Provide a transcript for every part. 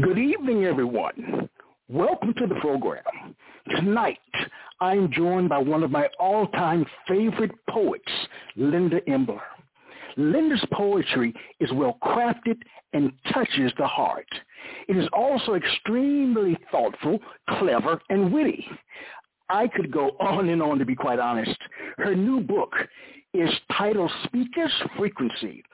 Good evening, everyone. Welcome to the program. Tonight, I'm joined by one of my all-time favorite poets, Linda Imbler. Linda's poetry is well crafted and touches the heart. It is also extremely thoughtful, clever, and witty. I could go on and on to be quite honest. Her new book is titled Spica's Frequency,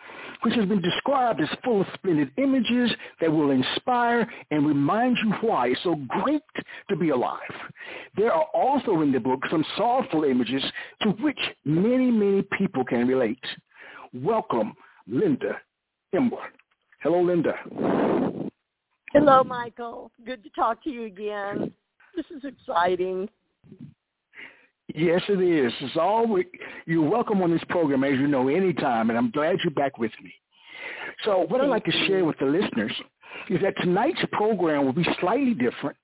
which has been described as full of splendid images that will inspire and remind you why it's so great to be alive. There are also in the book some soulful images to which many, many people can relate. Welcome, Linda Imbler. Hello, Linda. Hello, Michael. Good to talk to you again. This is exciting. Yes, it is. It's always you're welcome on this program, as you know, anytime, and I'm glad you're back with me. So, what I'd like to share with the listeners is that tonight's program will be slightly different.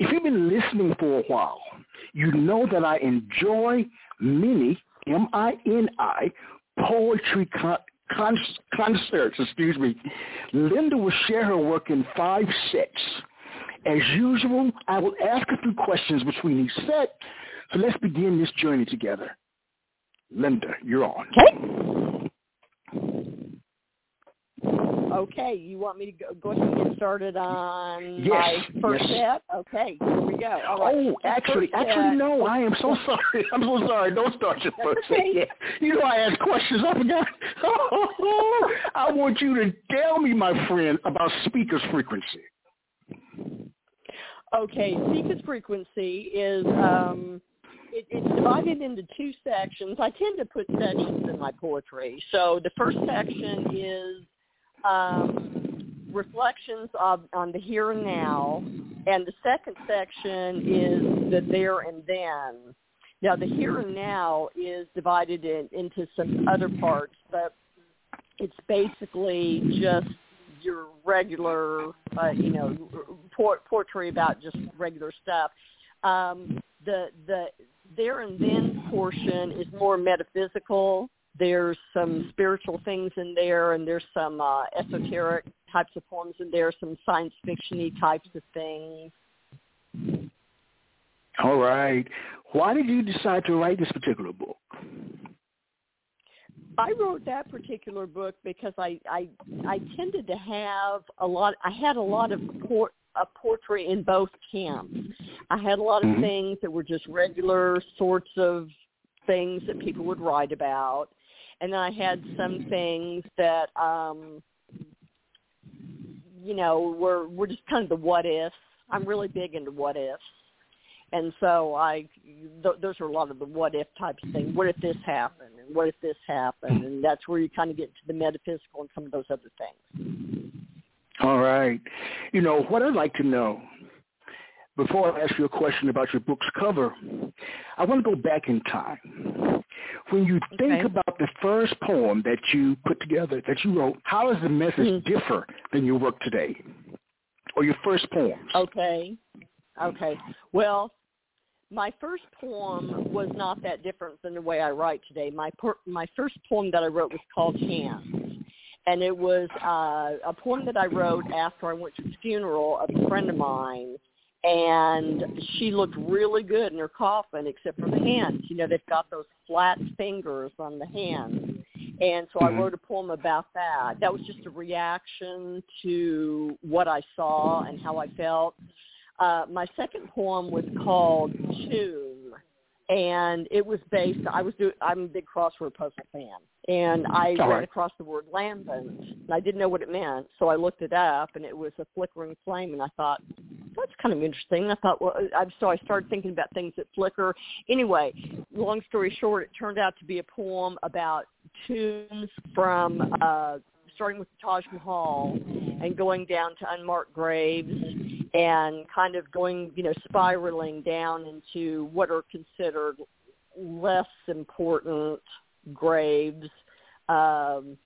If you've been listening for a while, you know that I enjoy many M-I-N-I poetry con- con- concerts. Excuse me. Linda will share her work in five sets. As usual, I will ask a few questions between each set so let's begin this journey together. Linda, you're on. Okay. Okay, you want me to go, go ahead and get started on yes, my first yes. set? Okay, here we go. Right. Oh, actually, actually, no. I am so sorry. I'm so sorry. Don't start your first set yet. You know, I ask questions. I forgot. I want you to tell me, my friend, about Spica's frequency. Okay, Spica's frequency is um, it, it's divided into two sections. I tend to put sections in my poetry. So the first section is um, reflections of, on the here and now, and the second section is the there and then. Now the here and now is divided in, into some other parts, but it's basically just your regular, uh, you know, port, poetry about just regular stuff. Um, the the there and then portion is more metaphysical. There's some spiritual things in there, and there's some uh, esoteric types of forms in there, some science fictiony types of things. All right. Why did you decide to write this particular book? I wrote that particular book because I I I tended to have a lot. I had a lot of port, a portrait in both camps. I had a lot of Mhm. things that were just regular sorts of things that people would write about, and then I had some things that um you know were were just kind of the what ifs. I'm really big into what ifs. And so I, th- those are a lot of the what if types of things. What if this happened? And what if this happened? And that's where you kind of get to the metaphysical and some of those other things. All right. You know, what I'd like to know, before I ask you a question about your book's cover, I want to go back in time. When you think Okay. about the first poem that you put together, that you wrote, how does the message Mhm. differ than your work today? Or your first poems? Okay. Okay. Well, my first poem was not that different than the way I write today. My per- my first poem that I wrote was called Hands. And it was uh, a poem that I wrote after I went to the funeral of a friend of mine. And she looked really good in her coffin, except for the hands. You know, they've got those flat fingers on the hands. And so I Mhm. wrote a poem about that. That was just a reaction to what I saw and how I felt. Uh, my second poem was called Tomb, and it was based. I was do, I'm a big crossword puzzle fan, and I All ran across the word lambent, and I didn't know what it meant, so I looked it up, and it was a flickering flame, and I thought that's kind of interesting. And I thought, well, I, so I started thinking about things that flicker. Anyway, long story short, it turned out to be a poem about tunes from uh, starting with the Taj Mahal and going down to unmarked graves and kind of going, you know, spiraling down into what are considered less important graves, um,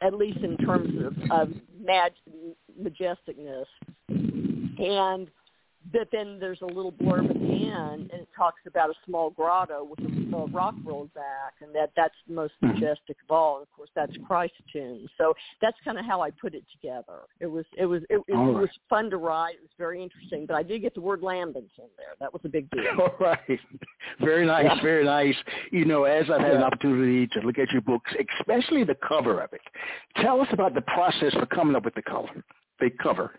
at least in terms of, of mag- majesticness. And but then there's a little blurb at the end, and it talks about a small grotto with a, a rock rolled back, and that that's the most Mm-hmm. majestic of all. And of course, that's Christ tomb. So that's kind of how I put it together. It was it was it, it, right. was fun to write. It was very interesting, but I did get the word lambents in there. That was a big deal. All right. Very nice, Yeah. very nice. You know, as I've had an opportunity to look at your books, especially the cover of it, tell us about the process for coming up with the color, the cover.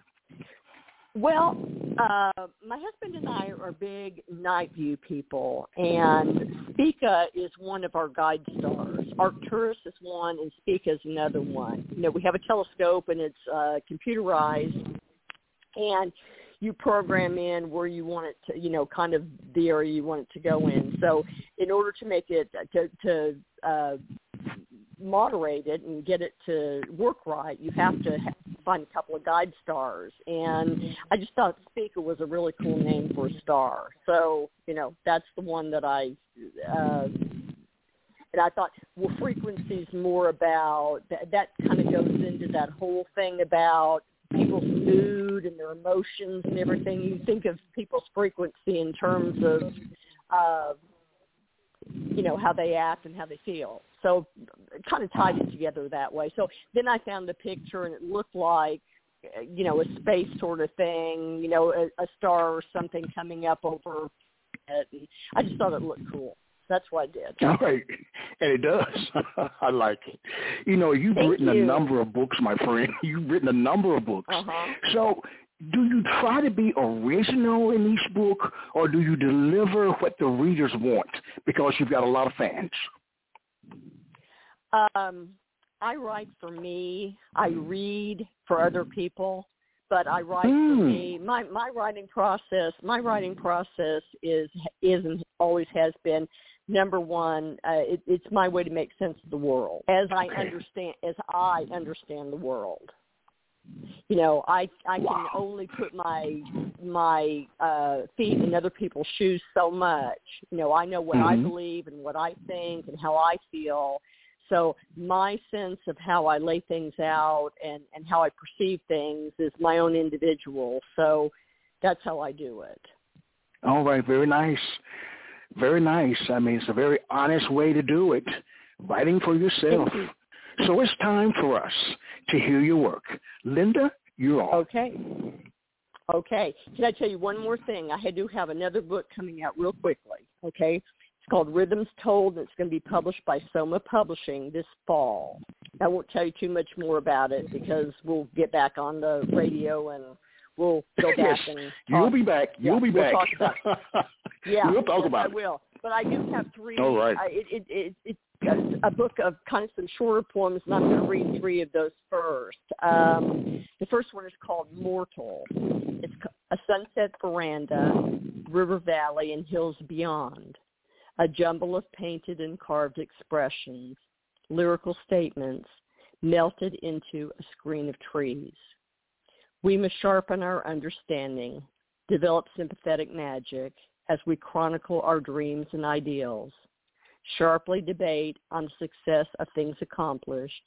Well, uh, my husband and I are big night view people, and Spica is one of our guide stars. Arcturus is one, and Spica is another one. You know, we have a telescope, and it's uh, computerized, and you program in where you want it to, you know, kind of the area you want it to go in. So, in order to make it to to uh, moderate it and get it to work right, you have to find a couple of guide stars. And I just thought Spica was a really cool name for a star. So, you know, that's the one that I, uh, and I thought, well, frequency's more about, that, that kind of goes into that whole thing about people's mood and their emotions and everything. You think of people's frequency in terms of, uh, you know how they act and how they feel. So it kind of tied it together that way. So then I found the picture and it looked like uh, you know a space sort of thing, you know a, a star or something coming up over it. And I just thought it looked cool. That's what I did. All right. And it does. I like it. You know, you've Thank written a number of books, my friend. You've written a number of books. Uh-huh. So do you try to be original in each book or do you deliver what the readers want because you've got a lot of fans? Um, I write for me. I read for other people, but I write for Hmm. me. My my writing process. My writing process is isn't always has been number one. Uh, it, it's my way to make sense of the world as I Okay. understand as I understand the world. You know, I I can Wow. only put my my uh feet in other people's shoes so much. You know, I know what I Mhm. believe and what I think and how I feel. So my sense of how I lay things out and and how I perceive things is my own individual. So that's how I do it. All right, very nice. Very nice. I mean, it's a very honest way to do it, writing for yourself. So it's time for us to hear your work. Linda, you're on. Okay. Okay. Can I tell you one more thing? I to have another book coming out real quickly. Okay. It's called Rhythms Told, and it's going to be published by Soma Publishing this fall. I won't tell you too much more about it because we'll get back on the radio and we'll go back yes, and you'll be back. You'll be we'll back. talk Yeah, we'll talk about I it. will. But I do have three. All right. I, it, it, it, it's a- a book of kind of some shorter poems, and I'm going to read three of those first. Um, the first one is called Mortal. It's a sunset veranda, river valley, and hills beyond. A jumble of painted and carved expressions, lyrical statements, melted into a screen of trees. We must sharpen our understanding, develop sympathetic magic as we chronicle our dreams and ideals, sharply debate on success of things accomplished,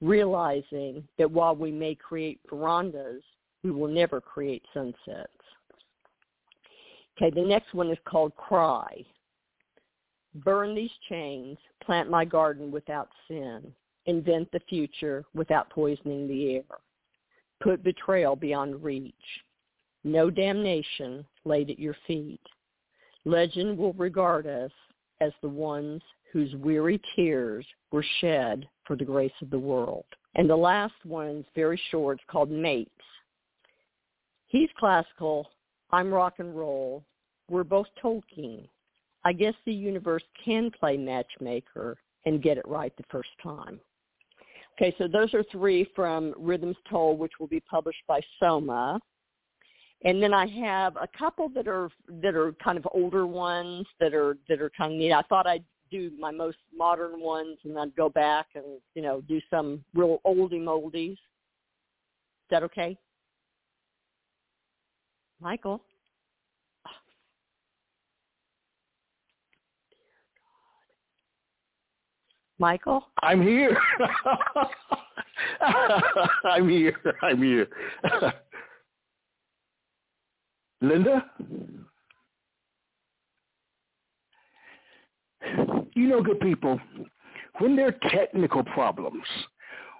realizing that while we may create verandas, we will never create sunsets. Okay, the next one is called Cry. Burn these chains, plant my garden without sin, invent the future without poisoning the air, put betrayal beyond reach, no damnation laid at your feet. Legend will regard us as the ones whose weary tears were shed for the grace of the world. And the last one's very short. It's called Mates. He's classical. I'm rock and roll. We're both Tolkien. I guess the universe can play matchmaker and get it right the first time. Okay, so those are three from Rhythms Told, which will be published by Soma. And then I have a couple that are that are kind of older ones that are that are kind of neat. I thought I'd do my most modern ones, and then go back and you know do some real oldie moldies. Is that okay, Michael? Michael? I'm here. I'm here. I'm here. Linda? You know, good people, when there are technical problems,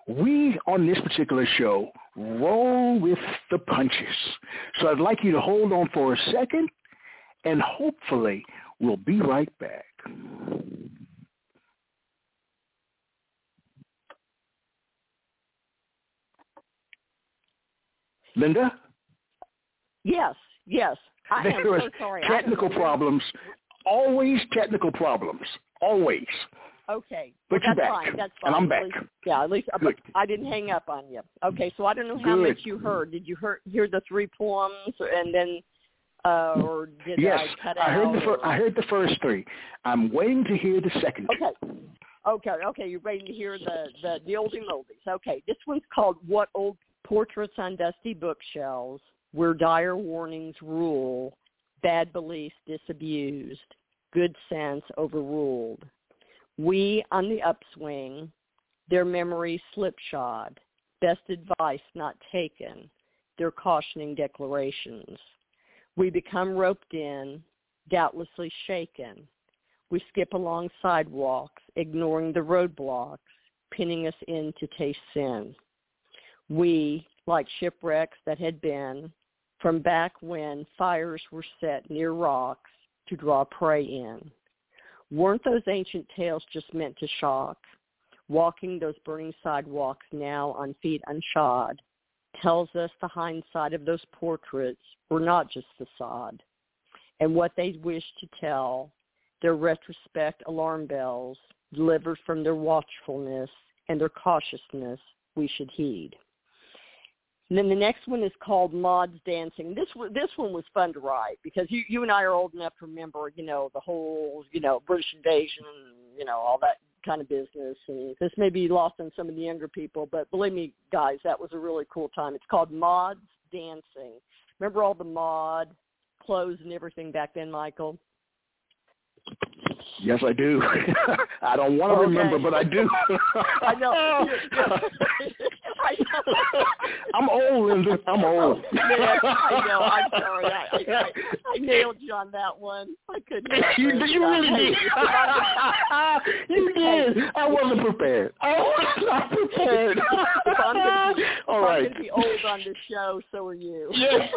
we on this particular show roll with the punches. So I'd like you to hold on for a second, and hopefully we'll be right back. Linda? Yes, yes. I there am so sorry. Technical problems. Always technical problems. Always. Okay. But well, you're that's back, fine. That's fine. and I'm At back. least- yeah, at least Good. I didn't hang up on you. Okay, so I don't know how Good. much you heard. Did you hear, hear the three poems, and then, uh, or did yes, I cut out? I heard the fir- I heard the first three. I'm waiting to hear the second. Okay. Okay, okay, you're waiting to hear the the the oldie moldies. Okay, this one's called "What Old Portraits on Dusty Bookshelves," where dire warnings rule, bad beliefs disabused, good sense overruled. We on the upswing, their memory slipshod, best advice not taken, their cautioning declarations. We become roped in, doubtlessly shaken. We skip along sidewalks, ignoring the roadblocks, pinning us in to taste sin. We, like shipwrecks that had been, from back when fires were set near rocks to draw prey in. Weren't those ancient tales just meant to shock? Walking those burning sidewalks now on feet unshod tells us the hindsight of those portraits were not just facade. And what they wish to tell, their retrospect alarm bells delivered from their watchfulness and their cautiousness we should heed. And then the next one is called Mods Dancing. This this one was fun to write because you, you and I are old enough to remember, you know, the whole, you know, British invasion, you know, all that kind of business. And this may be lost on some of the younger people, but believe me, guys, that was a really cool time. It's called Mods Dancing. Remember all the mod clothes and everything back then, Michael? Yes, I do. I don't want to Okay. remember, but I do. I know. I'm old, Linda. I'm old. Yes, I know. I'm sorry. I, I, I, I nailed you on that one. I couldn't. You, it. you really did. you did. I wasn't prepared. I was not prepared. I'm gonna be, All I'm right. going to be old on this show. So are you. Yes.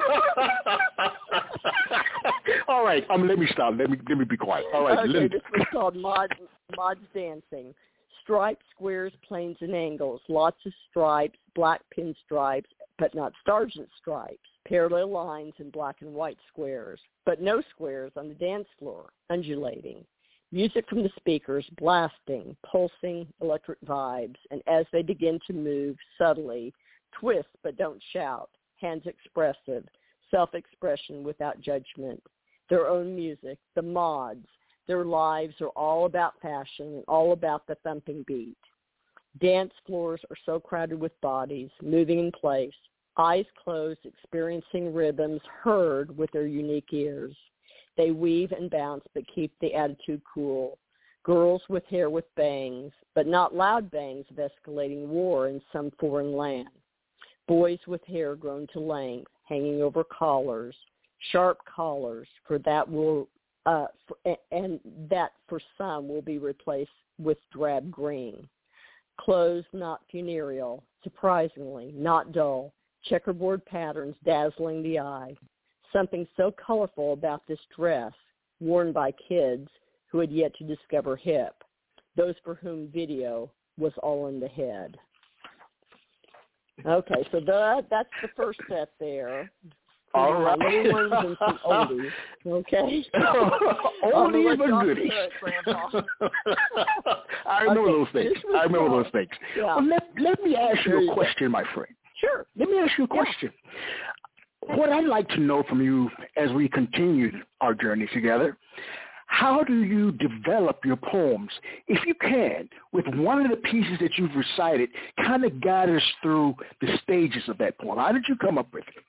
All right. Um, let me stop. Let me let me be quiet. All right, okay, Linda. this was called Mod Mods Dancing. Stripes, squares, planes, and angles. Lots of stripes, black pinstripes, but not sergeant stripes. Parallel lines and black and white squares, but no squares on the dance floor, undulating. Music from the speakers blasting, pulsing electric vibes, and as they begin to move subtly, twist but don't shout, hands expressive, self-expression without judgment, their own music, the mods, their lives are all about fashion and all about the thumping beat. Dance floors are so crowded with bodies, moving in place, eyes closed, experiencing rhythms heard with their unique ears. They weave and bounce but keep the attitude cool. Girls with hair with bangs, but not loud bangs of escalating war in some foreign land. Boys with hair grown to length, hanging over collars, sharp collars, for that will uh, and that for some will be replaced with drab green. Clothes not funereal, surprisingly, not dull, checkerboard patterns dazzling the eye. Something so colorful about this dress, worn by kids who had yet to discover hip, those for whom video was all in the head. Okay, so that that's the first set there. All right. Little ones and some oldies. Okay. Oldies but goodies. do it, Grandpa. I remember Okay, those things. I remember those things. Yeah. Well, let, let me ask There you a go. question, my friend. Sure. Let me ask you a Yeah. question. What I'd like to know from you as we continue our journey together, how do you develop your poems? If you can, with one of the pieces that you've recited, kind of guide us through the stages of that poem. How did you come up with it?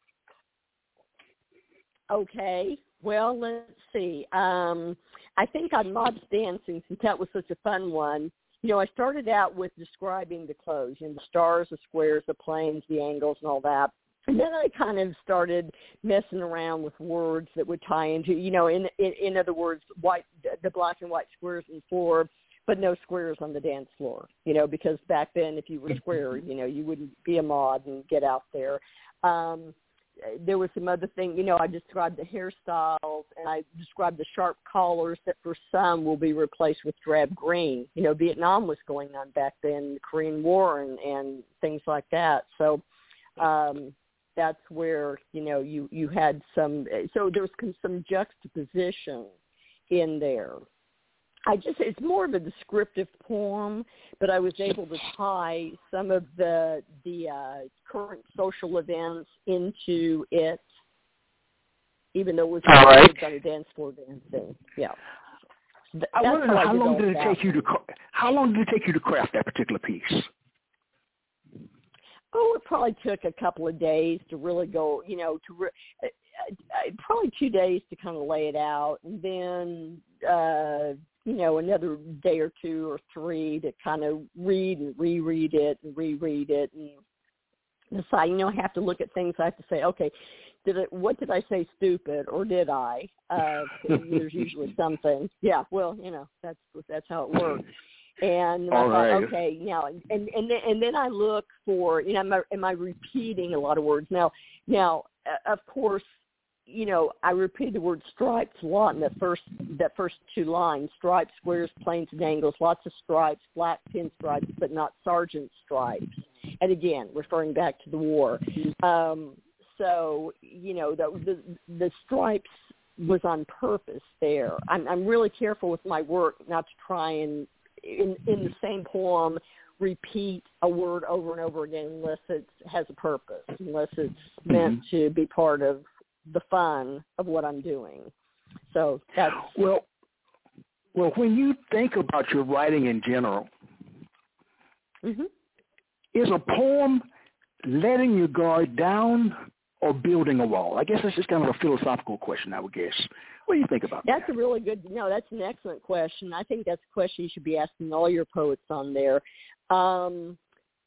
Okay. Well, let's see. Um, I think on Mods Dancing, since that was such a fun one, you know, I started out with describing the clothes, you know, the stars, the squares, the planes, the angles, and all that. And then I kind of started messing around with words that would tie into, you know, in in, in other words, white the black and white squares and floor, but no squares on the dance floor, you know, because back then if you were square, you know, you wouldn't be a mod and get out there. Um, there was some other thing, you know, I described the hairstyles and I described the sharp collars that for some will be replaced with drab green. You know, Vietnam was going on back then, the Korean War and, and things like that. So um, that's where, you know, you, you had some, so there was some juxtaposition in there I just it's more of a descriptive poem, but I was able to tie some of the the uh, current social events into it, even though it was All right. on a dance floor dancing. Yeah. I want to know how long did it take you to how long did it take you to craft that particular piece? Oh, it probably took a couple of days to really go, you know, to re- probably two days to kind of lay it out, and then uh you know, another day or two or three to kind of read and reread it and reread it and decide, you know, I have to look at things. I have to say, okay, did it, what did I say stupid or did I? Uh, there's usually something. Yeah, well, you know, that's, that's how it works. And All I thought, right. okay, now, and, and, then, and then I look for, you know, am I, am I repeating a lot of words? Now, now, uh, of course, you know, I repeated the word stripes a lot in that first that first two lines: stripes, squares, planes, and angles. Lots of stripes, black pinstripes, but not sergeant stripes. And again, referring back to the war. Um, so you know, the, the the stripes was on purpose there. I'm, I'm really careful with my work not to try and in in the same poem repeat a word over and over again unless it has a purpose, unless it's meant Mm-hmm. to be part of the fun of what I'm doing. So that's Well, well, when you think about your writing in general, hmm is a poem letting your guard down or building a wall? I guess that's just kind of a philosophical question, I would guess. What do you think about that's that? That's a really good. No, that's an excellent question. I think that's a question you should be asking all your poets on there. Um,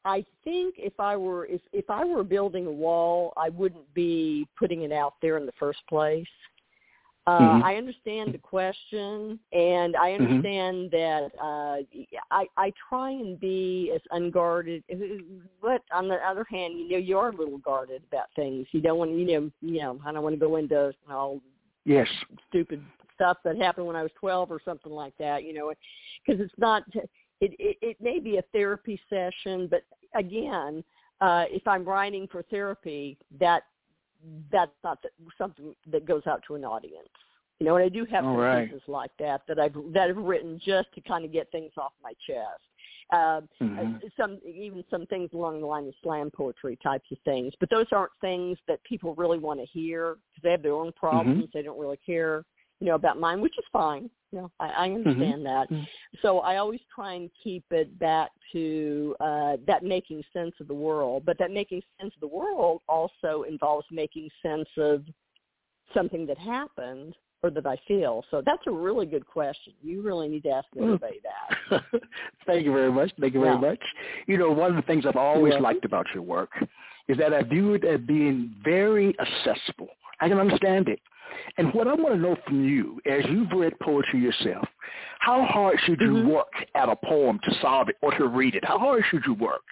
I think if I were if if I were building a wall, I wouldn't be putting it out there in the first place. Uh, Mhm. I understand the question, and I Mhm. understand that uh, I I try and be as unguarded. But on the other hand, you know, you are a little guarded about things. You don't want to, you know, you know, I don't want to go into all Yes. stupid stuff that happened when I was 12 or something like that, you know, because it's not, it, it, it may be a therapy session, but again, uh, if I'm writing for therapy, that, that's not the, something that goes out to an audience. You know, and I do have some right. pieces like that that I've that I've written just to kind of get things off my chest. Uh, Mhm. uh, some even some things along the line of slam poetry types of things, but those aren't things that people really want to hear because they have their own problems. They don't really care, you know, about mine, which is fine. Know, I, I understand that. Mhm. So I always try and keep it back to uh, that making sense of the world, but that making sense of the world also involves making sense of something that happened or that I feel. So that's a really good question. You really need to ask Well, everybody that. Thank you very much. Thank you very Yeah. much. You know, one of the things I've always welcome. liked about your work is that I view it as being very accessible. I can understand it. And what I want to know from you, as you've read poetry yourself, how hard should you Mhm. work at a poem to solve it or to read it? How hard should you work?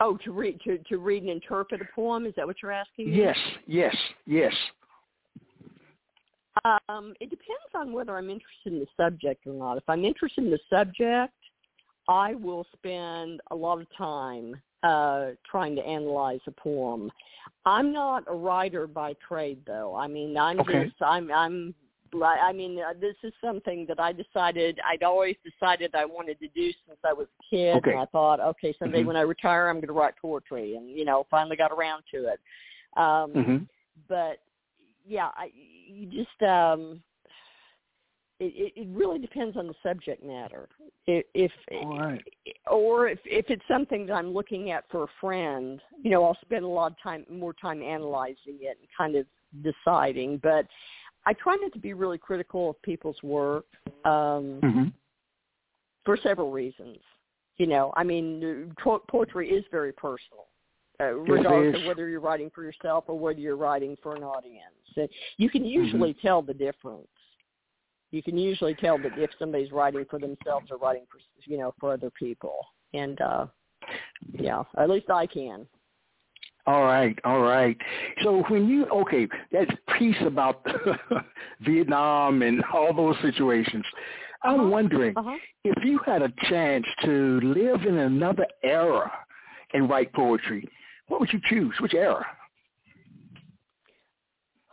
Oh, to read to, to read and interpret a poem? Is that what you're asking? Yes, yes, yes. Um, it depends on whether I'm interested in the subject or not. If I'm interested in the subject, I will spend a lot of time uh, trying to analyze a poem. I'm not a writer by trade, though. I mean, I'm Okay. just I'm I'm I mean, uh, this is something that I decided I'd always decided I wanted to do since I was a kid, Okay. and I thought, okay, someday Mhm. when I retire, I'm going to write poetry, and you know, finally got around to it. Um, hmm but yeah, I, you just um, it, it really depends on the subject matter. If, if right. or if if it's something that I'm looking at for a friend, you know, I'll spend a lot of time, more time analyzing it and kind of deciding. But I try not to be really critical of people's work um, mm-hmm. for several reasons. You know, I mean, poetry is very personal, uh, regardless of whether you're writing for yourself or whether you're writing for an audience. you can mm-hmm. usually mm-hmm. tell the difference you can usually tell that if somebody's writing for themselves or writing for you know for other people and uh yeah at least i can all right all right so when you okay that piece about vietnam and all those situations i'm uh-huh. wondering uh-huh. if you had a chance to live in another era and write poetry what would you choose which era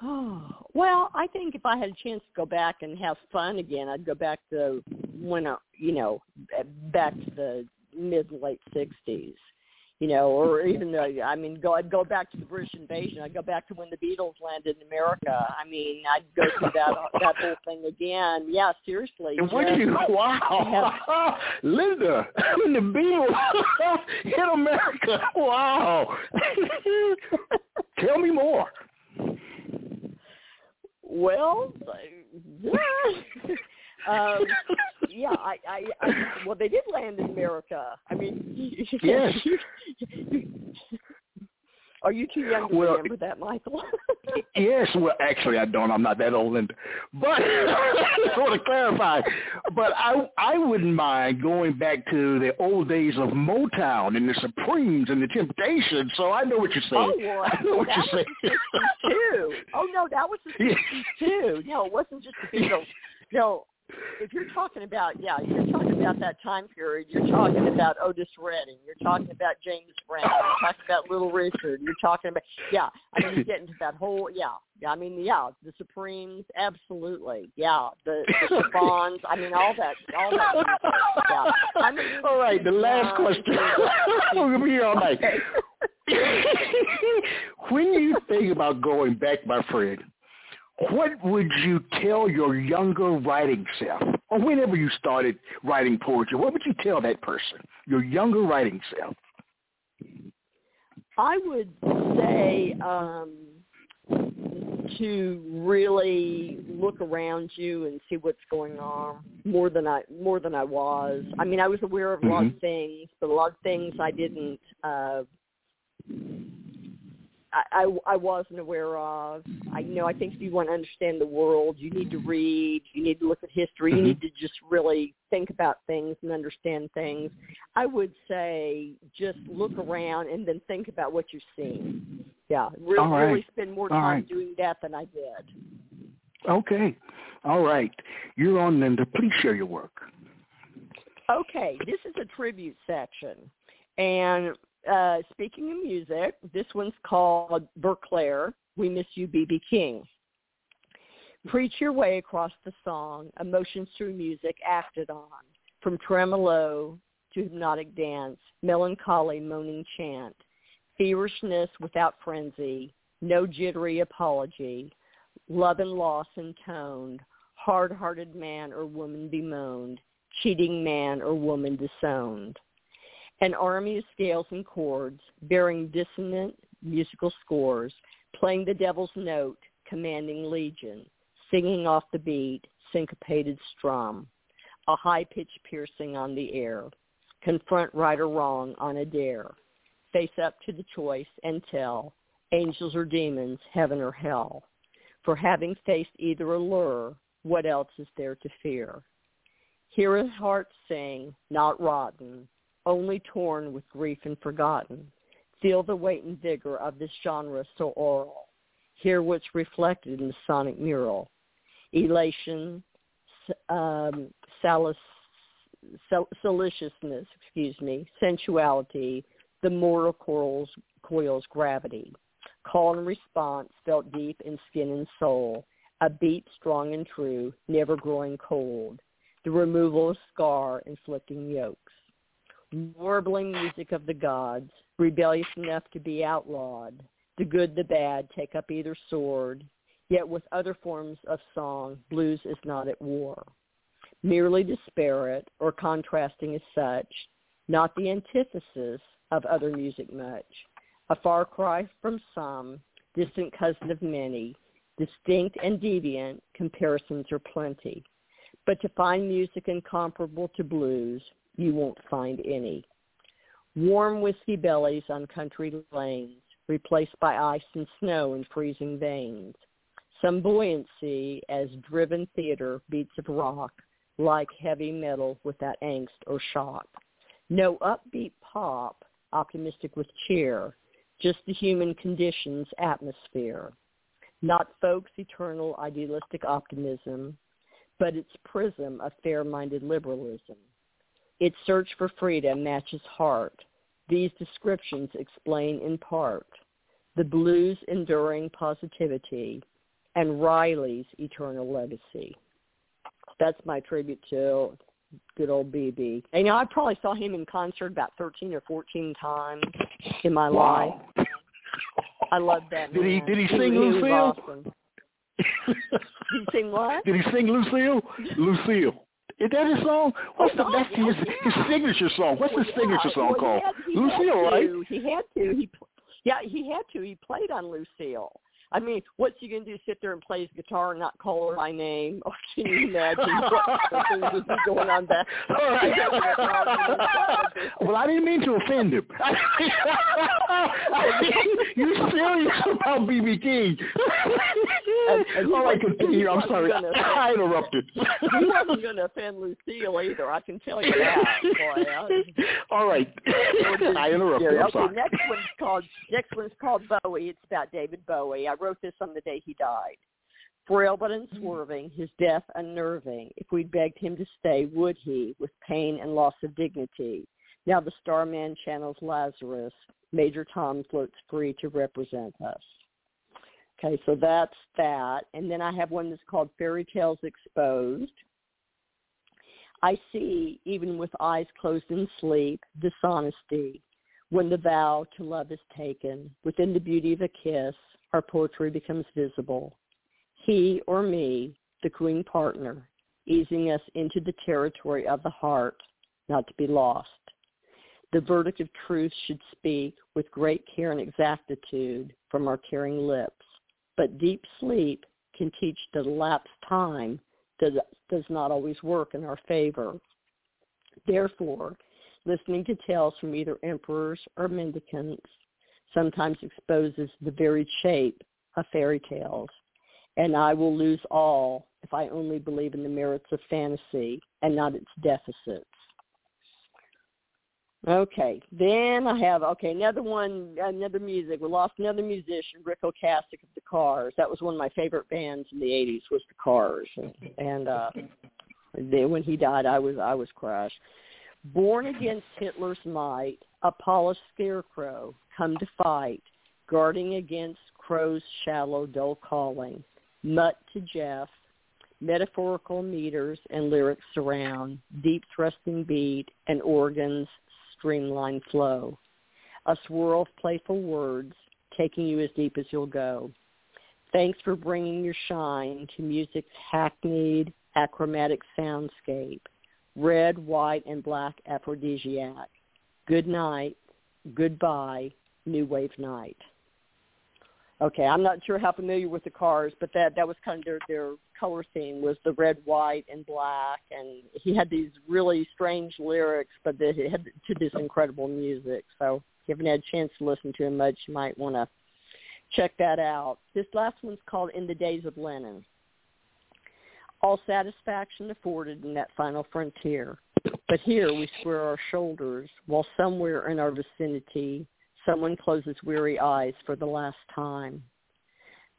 Oh, well, I think if I had a chance to go back and have fun again, I'd go back to when I, you know, back to the mid late sixties, you know, or even the, I mean, go I'd go back to the British invasion. I'd go back to when the Beatles landed in America. I mean, I'd go through that that whole thing again. Yeah, seriously. And what you? Wow, Linda, when the Beatles hit America. Wow. Tell me more. Well, um, yeah, I, I, I, well, they did land in America. I mean, yes. Are you too young to well, remember that, Michael? yes, well, actually, I don't. I'm not that old, and but I just want to clarify. But I I wouldn't mind going back to the old days of Motown and the Supremes and the Temptations. So I know what you're saying. Oh, well, I know what you're saying. too. Oh no, that was the 60s too. No, it wasn't just the Beatles. No, if you're talking about yeah, you're talking about that time period. You're talking about Otis Redding. You're talking about James Brown. You're talking about Little Richard. You're talking about yeah. I mean, you get into that whole yeah. Yeah, I mean, yeah, the Supremes, absolutely. Yeah, the, the Bonds. I mean, all that, all that. Yeah. I mean, all right, the last question. we'll be here all night. when you think about going back, my friend, what would you tell your younger writing self, or whenever you started writing poetry, what would you tell that person, your younger writing self? I would say um, to really look around you and see what's going on more than I more than I was. I mean, I was aware of a lot mm-hmm. of things, but a lot of things I didn't. Uh, I, I, wasn't aware of. I you know I think if you want to understand the world, you need to read, you need to look at history, mm-hmm. you need to just really think about things and understand things. I would say just look around and then think about what you're seeing. Yeah, really, right. really spend more time right. doing that than I did. Okay, all right. You're on Linda. Please share your work. Okay, this is a tribute section, and uh, speaking of music, this one's called Verclair, We Miss You, B.B. King. Preach your way across the song, emotions through music acted on, from tremolo to hypnotic dance, melancholy moaning chant, feverishness without frenzy, no jittery apology, love and loss intoned, hard-hearted man or woman bemoaned, cheating man or woman disowned an army of scales and chords bearing dissonant musical scores, playing the devil's note, commanding legion, singing off the beat, syncopated strum, a high pitch piercing on the air, confront right or wrong on a dare, face up to the choice and tell, angels or demons, heaven or hell. For having faced either allure, what else is there to fear? Hear a heart sing, not rotten, only torn with grief and forgotten. Feel the weight and vigor of this genre so oral. Hear what's reflected in the sonic mural. Elation, um, salic- saliciousness, excuse me, sensuality, the mortal coils, coils gravity. Call and response felt deep in skin and soul. A beat strong and true, never growing cold. The removal of scar inflicting yokes warbling music of the gods, rebellious enough to be outlawed. The good, the bad, take up either sword. Yet with other forms of song, blues is not at war. Merely disparate or contrasting as such, not the antithesis of other music much. A far cry from some, distant cousin of many, distinct and deviant, comparisons are plenty. But to find music incomparable to blues, you won't find any. Warm whiskey bellies on country lanes, replaced by ice and snow and freezing veins. Some buoyancy as driven theater beats of rock, like heavy metal without angst or shock. No upbeat pop, optimistic with cheer, just the human conditions atmosphere. Not folks' eternal idealistic optimism, but its prism of fair-minded liberalism. Its search for freedom matches heart. These descriptions explain in part the blues' enduring positivity and Riley's eternal legacy. That's my tribute to good old BB. And, you know, I probably saw him in concert about 13 or 14 times in my wow. life. I love that. Did man. he did he he sing he Lucille? awesome. Did he sing what? Did he sing Lucille? Lucille. Is that his song? What's oh, the Oh, that's yeah, his, his signature song? What's Well, his signature yeah, song well, called? Had, Lucille, right? He had to. He, yeah, he had to. He played on Lucille. I mean, what's he gonna do? Sit there and play his guitar and not call her by name? Or oh, can you imagine what things would be going on back? All right. well, I didn't mean to offend him. you serious about BB King? And- and All right, wasn't- continue. I'm sorry. gonna- I interrupted. he wasn't going to offend Lucille either. I can tell you that. Boy, I, All right. I interrupted. Yeah, okay, next one's called next one's called Bowie. It's about David Bowie. I wrote this on the day he died. Frail but unswerving, his death unnerving. If we'd begged him to stay, would he, with pain and loss of dignity? Now the Starman channels Lazarus. Major Tom floats free to represent us. Okay, so that's that. And then I have one that's called Fairy Tales Exposed. I see, even with eyes closed in sleep, dishonesty. When the vow to love is taken, within the beauty of a kiss, our poetry becomes visible. He or me, the queen partner, easing us into the territory of the heart, not to be lost. The verdict of truth should speak with great care and exactitude from our caring lips. But deep sleep can teach that elapsed time does, does not always work in our favor. Therefore, listening to tales from either emperors or mendicants sometimes exposes the very shape of fairy tales. And I will lose all if I only believe in the merits of fantasy and not its deficits. Okay, then I have okay another one, another music. We lost another musician, Ric Ocasek of the Cars. That was one of my favorite bands in the '80s. Was the Cars, and uh, when he died, I was I was crushed. Born against Hitler's might, a polished scarecrow, come to fight, guarding against crow's shallow, dull calling. Mutt to Jeff, metaphorical meters and lyrics surround, deep thrusting beat and organs streamlined flow. A swirl of playful words, taking you as deep as you'll go. Thanks for bringing your shine to music's hackneyed, achromatic soundscape. Red, white, and black aphrodisiac. Good night, goodbye, new wave night. Okay, I'm not sure how familiar with the cars, but that that was kind of their their color theme was the red, white, and black, and he had these really strange lyrics, but they had to this incredible music. So if you haven't had a chance to listen to him much, you might want to check that out. This last one's called "In the Days of Lenin." All satisfaction afforded in that final frontier, but here we square our shoulders, while somewhere in our vicinity someone closes weary eyes for the last time.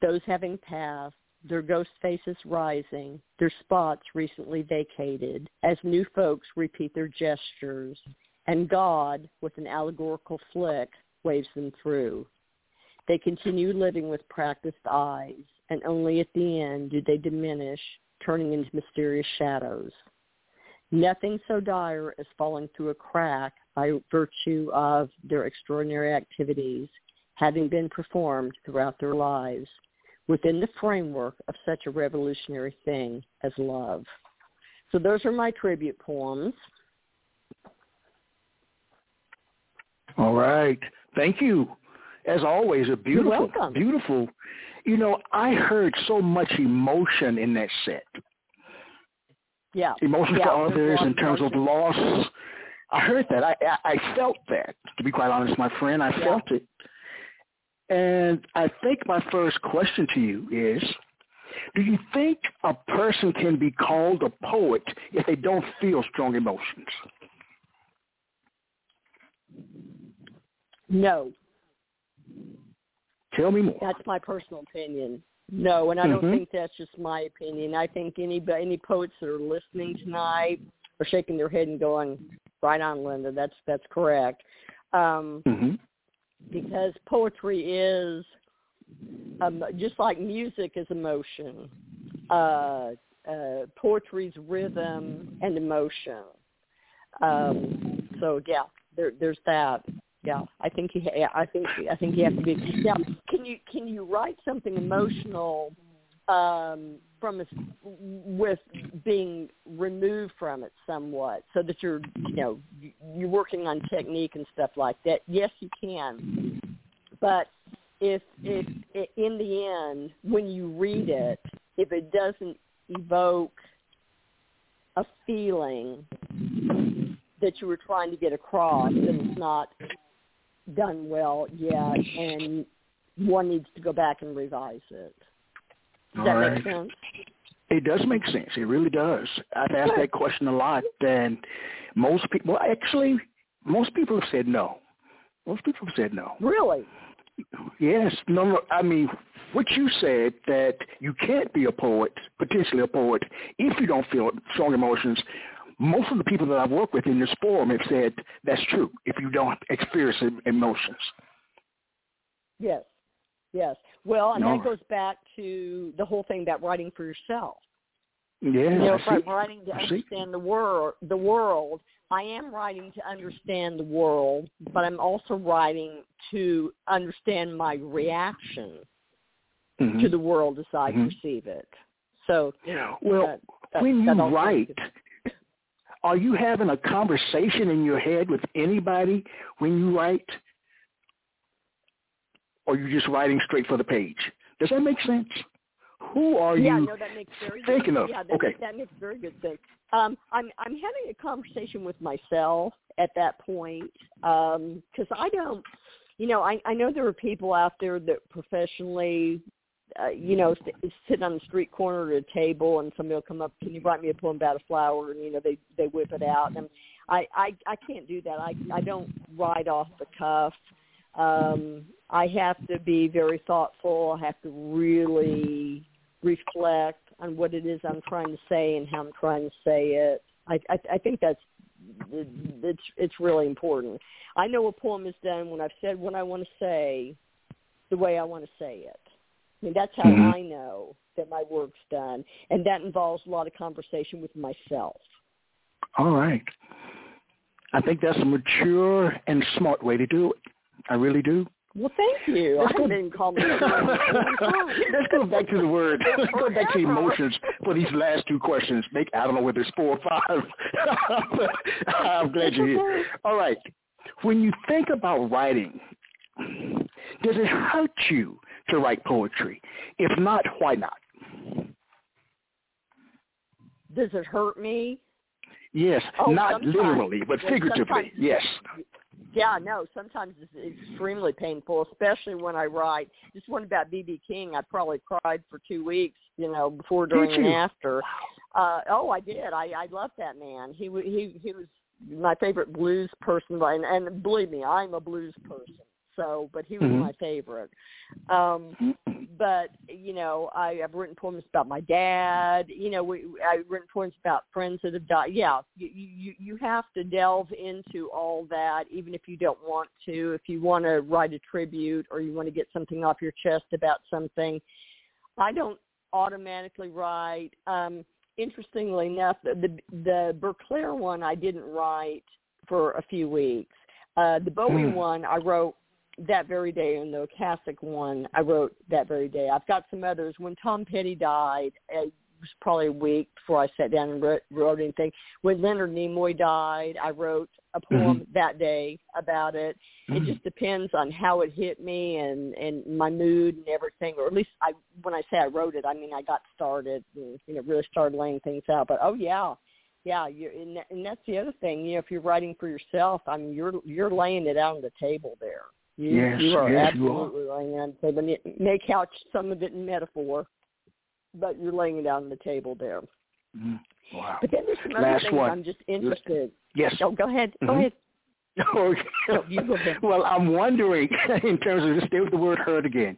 Those having passed, their ghost faces rising, their spots recently vacated, as new folks repeat their gestures, and God, with an allegorical flick, waves them through. They continue living with practiced eyes, and only at the end do they diminish, turning into mysterious shadows. Nothing so dire as falling through a crack by virtue of their extraordinary activities having been performed throughout their lives, within the framework of such a revolutionary thing as love. So those are my tribute poems. All right. Thank you. As always, a beautiful, beautiful. You know, I heard so much emotion in that set. Yeah. Emotion yeah, for others in terms of loss. I heard that. I, I I felt that. To be quite honest, my friend, I yeah. felt it. And I think my first question to you is, do you think a person can be called a poet if they don't feel strong emotions? No. Tell me more. That's my personal opinion. No, and I don't Mhm. think that's just my opinion. I think any any poets that are listening tonight are shaking their head and going, "Right on, Linda. That's that's correct." Um, hmm because poetry is um, just like music is emotion. Uh, uh, poetry's rhythm and emotion. Um, so yeah, there, there's that. Yeah, I think you. I think. I think you have to be. Now, can you can you write something emotional um, from a, with being removed from it somewhat, so that you're you know you're working on technique and stuff like that? Yes, you can. But if if in the end, when you read it, if it doesn't evoke a feeling that you were trying to get across, then it's not done well yet, and one needs to go back and revise it. Does that All make sense? It does make sense. It really does. I've asked that question a lot, and most people, well, actually, most people have said no. Most people have said no. Really? Yes, no, no. I mean, what you said that you can't be a poet, potentially a poet, if you don't feel strong emotions. Most of the people that I've worked with in this forum have said that's true. If you don't experience emotions, Yes. Yes. Well, and No. that goes back to the whole thing about writing for yourself. yeah, you know, I I'm see. writing to I see. understand the world, the world, I am writing to understand the world, but I'm also writing to understand my reaction Mhm. to the world as I Mhm. perceive it. So, you know, Well, that, that, when you write, are you having a conversation in your head with anybody when you write? Or are you just writing straight for the page? Does that make sense? Who are yeah, you no, that makes very thinking good, of? Yeah, that, Okay. that makes very good sense. Um, I'm I'm having a conversation with myself at that point because I don't, you know, I I know there are people out there that professionally, uh, you know, s- sit on the street corner at a table and somebody will come up, can you write me a poem about a flower? And you know, they they whip it out, and I I I can't do that. I I don't write off the cuff. Um, I have to be very thoughtful. I have to really reflect on what it is I'm trying to say and how I'm trying to say it. I, I, I think that's it's it's really important. I know a poem is done when I've said what I want to say, the way I want to say it. I mean that's how Mhm. I know that my work's done, and that involves a lot of conversation with myself. All right. I think that's a mature and smart way to do it. I really do. Well, thank you. I didn't call me. Let's go back to the word. Let's go back to emotions for these last two questions. Make I don't know whether it's four or five. I'm glad you're here. All right. When you think about writing, does it hurt you to write poetry? If not, why not? Does it hurt me? Yes, Oh, not literally, but figuratively. Yes. Yeah, no, sometimes it's extremely painful, especially when I write. This one about B.B. King, I probably cried for two weeks, you know, before, during, and after. Uh, oh, I did. I, I loved that man. He he he was my favorite blues person, and, and believe me, I'm a blues person. So, but he was Mhm. my favorite. Um, but you know, I, I've written poems about my dad. You know, we, I've written poems about friends that have died. Yeah, you, you you have to delve into all that, even if you don't want to. If you want to write a tribute or you want to get something off your chest about something, I don't automatically write. Um, interestingly enough, the the, the Berclair one I didn't write for a few weeks. Uh, the Bowie Hmm. one I wrote that very day, and the Ocasek one I wrote that very day. I've got some others. When Tom Petty died, it was probably a week before I sat down and wrote, wrote anything. When Leonard Nimoy died, I wrote a poem Mhm. that day about it. It Mhm. just depends on how it hit me and and my mood and everything. Or at least I when I say I wrote it, I mean I got started and you know really started laying things out. But oh yeah, yeah, you and, and that's the other thing. You know, if you're writing for yourself, I mean you're you're laying it out on the table there. You, Yes, you are yes, you are. absolutely laying on the table. And may couch some of it in metaphor, but you're laying it on the table there. Mhm. Wow. But then there's some other Last things one. I'm just interested. Yes. Oh, go ahead. Go Mhm. ahead. Okay. No, you go ahead. Well, I'm wondering, in terms of, just stay with the word hurt again,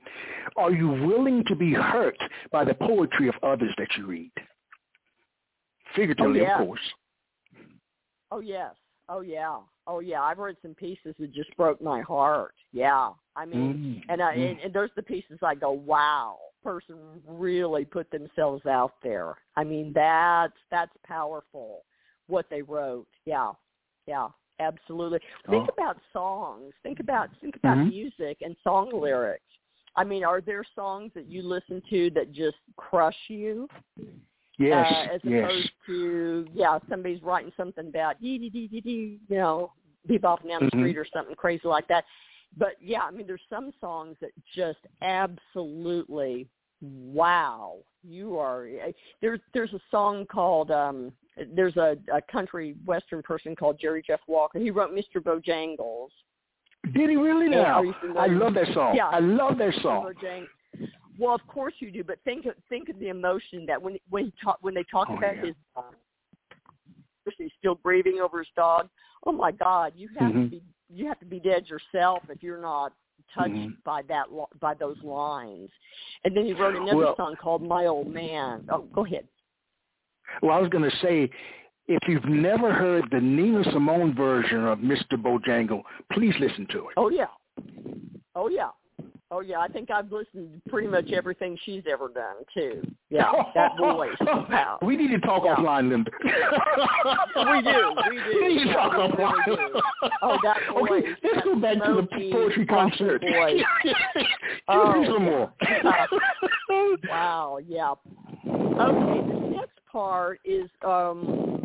are you willing to be hurt by the poetry of others that you read? Figuratively, Oh, yeah. of course. Oh yes. Oh yeah. Oh yeah. I've read some pieces that just broke my heart. Yeah. I mean, Mm, and I mm. and, and there's the pieces I go, wow, person really put themselves out there. I mean, that's that's powerful what they wrote. Yeah. Yeah. Absolutely. Think Oh. about songs. Think about think about Mhm. music and song lyrics. I mean, are there songs that you listen to that just crush you? Yes, uh, as yes. opposed to yeah, somebody's writing something about dee dee dee dee dee, you know, bebopping down the Mhm. street or something crazy like that. But yeah, I mean, there's some songs that just absolutely wow. You are there's there's a song called um there's a, a country western person called Jerry Jeff Walker. He wrote Mr. Bojangles. Did he really now? are you familiar? I love that song. Yeah. I love that song. Well, of course you do, but think of think of the emotion that when when he talk when they talk Oh, about yeah. his dog, he's still grieving over his dog. Oh my God, you have Mhm. to be you have to be dead yourself if you're not touched Mhm. by that lo- by those lines. And then he wrote another Well- song called My Old Man. Oh, go ahead. Well, I was going to say, if you've never heard the Nina Simone version of Mr. Bojangle, please listen to it. Oh yeah. Oh yeah. Oh yeah. I think I've listened to pretty much everything she's ever done too. Yeah, that voice. Wow. We need to talk Yeah. offline, Linda. We do, we do. We need to talk we really offline. do. Oh, that Okay, let's that go back to the smoky, poetry awesome concert. voice. Give Oh. me some more. Wow, yeah. Okay, the next part is um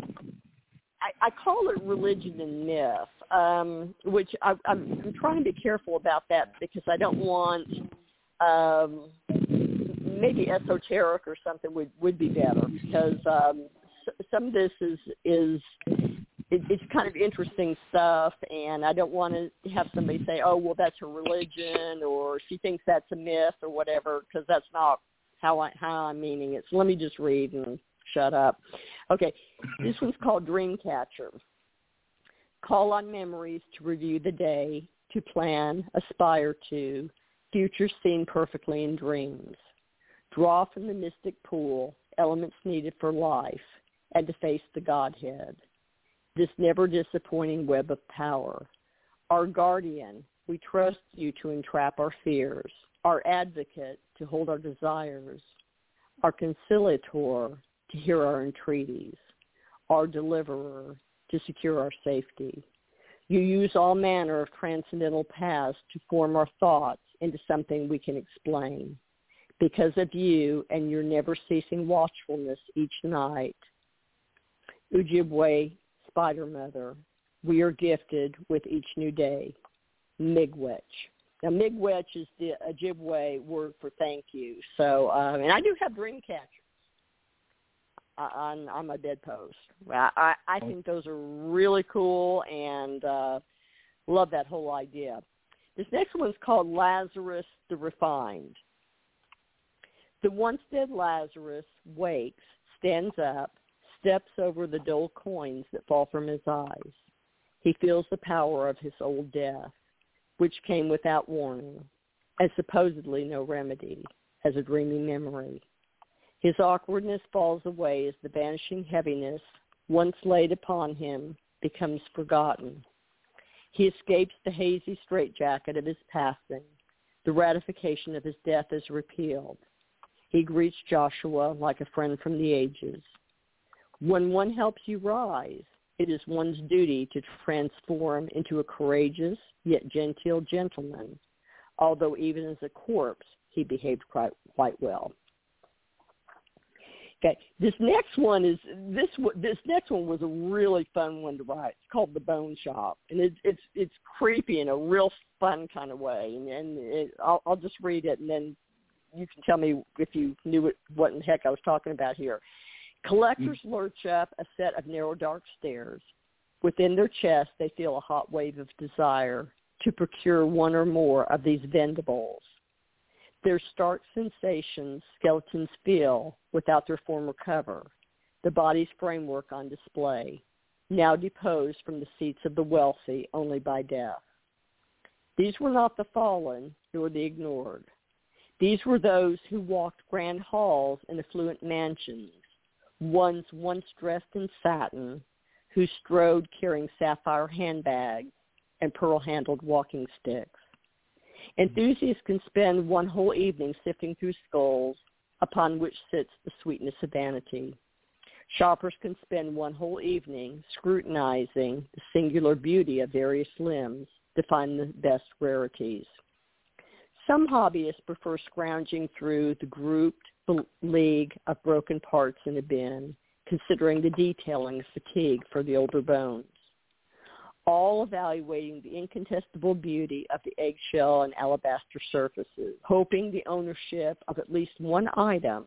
I, I call it religion and myth, um, which I, I'm, I'm trying to be careful about that because I don't want um, maybe esoteric or something would would be better because um, some of this is is it, it's kind of interesting stuff, and I don't want to have somebody say, "Oh, well, that's a religion," or she thinks that's a myth, or whatever, because that's not how I how I'm meaning it. So let me just read and shut up. Okay, this one's called Dreamcatcher. Call on memories to review the day, to plan, aspire to, future seen perfectly in dreams. Draw from the mystic pool elements needed for life and to face the Godhead. This never disappointing web of power. Our guardian, we trust you to entrap our fears. Our advocate, to hold our desires. Our conciliator, to hear our entreaties. Our deliverer, to secure our safety. You use all manner of transcendental paths to form our thoughts into something we can explain. Because of you and your never-ceasing watchfulness each night, Ojibwe, Spider Mother, we are gifted with each new day. Miigwech. Now, Miigwech is the Ojibwe word for thank you. So, um, and I do have dream catchers on on my bedpost. I, I I think those are really cool and uh, love that whole idea. This next one's called Lazarus the Refined. The once dead Lazarus wakes, stands up, steps over the dull coins that fall from his eyes. He feels the power of his old death, which came without warning, and supposedly no remedy, as a dreamy memory. His awkwardness falls away as the vanishing heaviness, once laid upon him, becomes forgotten. He escapes the hazy straitjacket of his passing. The ratification of his death is repealed. He greets Joshua like a friend from the ages. When one helps you rise, It is one's duty to transform into a courageous yet genteel gentleman, although even as a corpse he behaved quite, quite well. Okay, this next one is this this next one was a really fun one to write. It's called The Bone Shop, and it's it's it's creepy in a real fun kind of way. And, and it, I'll I'll just read it, and then you can tell me if you knew what what in the heck I was talking about here. Collectors mm-hmm. lurch up a set of narrow dark stairs. Within their chest, they feel a hot wave of desire to procure one or more of these vendables their stark sensations skeletons feel without their former cover, the body's framework on display, now deposed from the seats of the wealthy only by death. These were not the fallen nor the ignored. These were those who walked grand halls and affluent mansions, ones once dressed in satin, who strode carrying sapphire handbags and pearl-handled walking sticks. Enthusiasts can spend one whole evening sifting through skulls upon which sits the sweetness of vanity. Shoppers can spend one whole evening scrutinizing the singular beauty of various limbs to find the best rarities. Some hobbyists prefer scrounging through the grouped league of broken parts in a bin, considering the detailing fatigue for the older bones all evaluating the incontestable beauty of the eggshell and alabaster surfaces, hoping the ownership of at least one item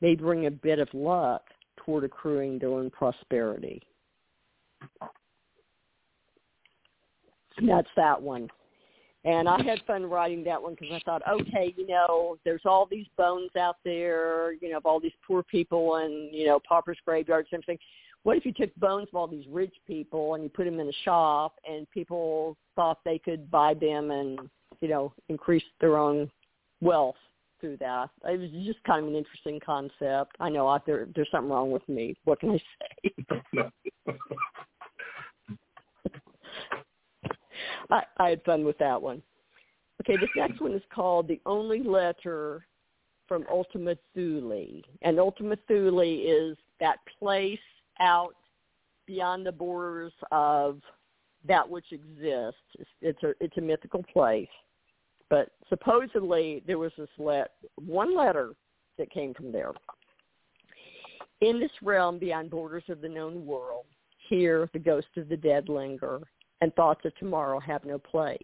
may bring a bit of luck toward accruing their own prosperity. That's that one. And I had fun writing that one because I thought, okay, you know, there's all these bones out there, you know, of all these poor people and, you know, paupers' graveyards and everything what if you took bones of all these rich people and you put them in a shop and people thought they could buy them and you know increase their own wealth through that? It was just kind of an interesting concept. I know out there there's something wrong with me. What can i say? I, I had fun with that one. Okay this next one is called the only letter from ultima thule and ultima thule is that place out beyond the borders of that which exists. It's, it's a it's a mythical place, but supposedly there was this let one letter that came from there. In this realm beyond borders of the known world, here the ghosts of the dead linger, and thoughts of tomorrow have no place.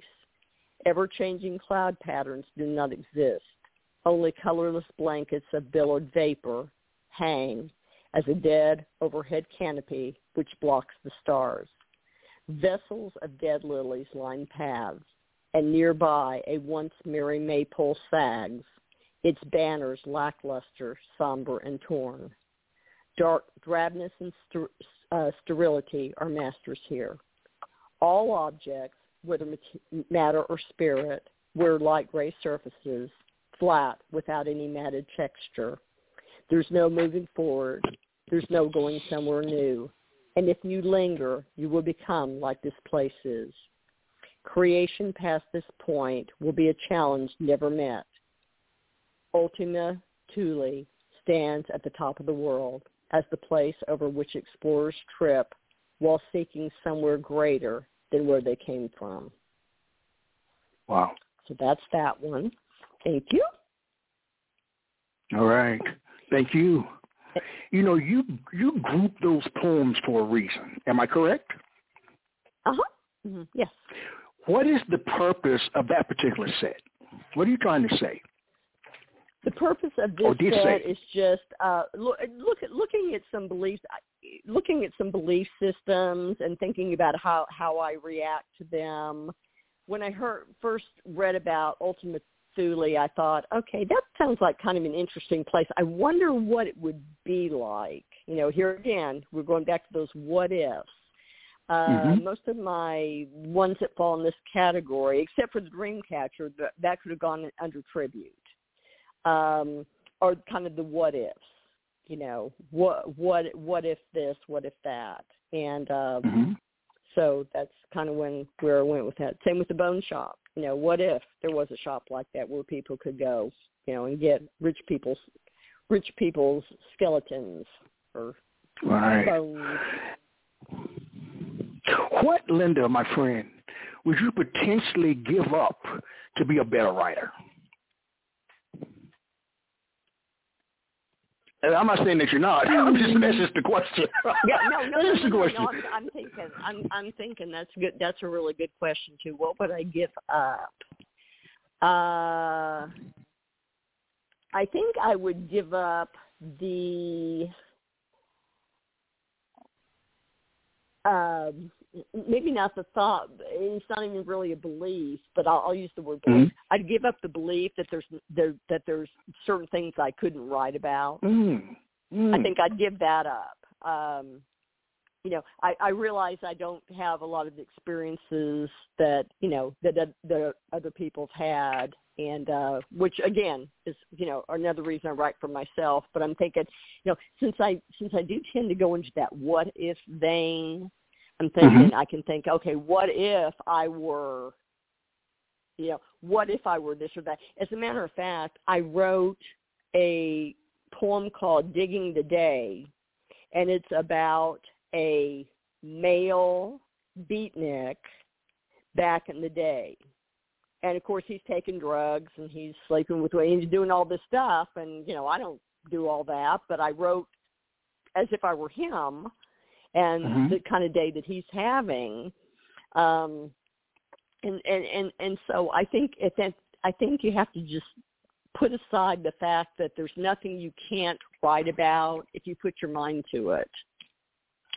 Ever-changing cloud patterns do not exist. Only colorless blankets of billowed vapor hang as a dead overhead canopy which blocks the stars. Vessels of dead lilies line paths, and nearby a once merry maypole sags, its banners lackluster, somber, and torn. Dark drabness and uh, sterility are masters here. All objects, whether matter or spirit, wear light gray surfaces, flat, without any matted texture. There's no moving forward, there's no going somewhere new. And if you linger, you will become like this place is. Creation past this point will be a challenge never met. Ultima Thule stands at the top of the world as the place over which explorers trip while seeking somewhere greater than where they came from. Wow. So that's that one. Thank you. All right. Thank you you know, you you group those poems for a reason. Am I correct? Uh huh. Mm-hmm. Yes. What is the purpose of that particular set? What are you trying to say? The purpose of this set is just uh, look, look at looking at some beliefs, looking at some belief systems, and thinking about how how I react to them. When I heard first read about Ultima Thule, I thought, okay, that sounds like kind of an interesting place. I wonder what it would be like. You know, here again, we're going back to those what ifs. Uh, mm-hmm. Most of my ones that fall in this category, except for the Dreamcatcher, that, that could have gone under tribute, um, are kind of the what ifs. You know, what what what if this, what if that, and um, mm-hmm. so that's kind of when where I went with that. Same with the Bone Shop you know, what if there was a shop like that where people could go, you know, and get rich people's rich people's skeletons or right. bones. What, Linda, my friend, would you potentially give up to be a better writer? And I'm not saying that you're not. I'm just that's just the question. Yeah, no, no, no, that's no, the question. no, I'm, I'm thinking, I'm, I'm thinking that's good. That's a really good question too. What would I give up? Uh, I think I would give up the um, maybe not the thought. It's not even really a belief, but I'll, I'll use the word belief. Mhm. I'd give up the belief that there's there, that there's certain things I couldn't write about. Mm. Mm. I think I'd give that up. Um, you know, I, I realize I don't have a lot of the experiences that you know that that, that other people have had, and uh, which again is you know another reason I write for myself. But I'm thinking, you know, since I since I do tend to go into that what if vein, I'm thinking Mhm. I can think, okay, what if I were, you know, what if I were this or that? As a matter of fact, I wrote a poem called "Digging the Day," and it's about a male beatnik back in the day. And of course, he's taking drugs and he's sleeping with women. He's doing all this stuff, and you know, I don't do all that, but I wrote as if I were him, and Mhm. the kind of day that he's having. Um, and and and and so I think at that, I think you have to just put aside the fact that there's nothing you can't write about if you put your mind to it.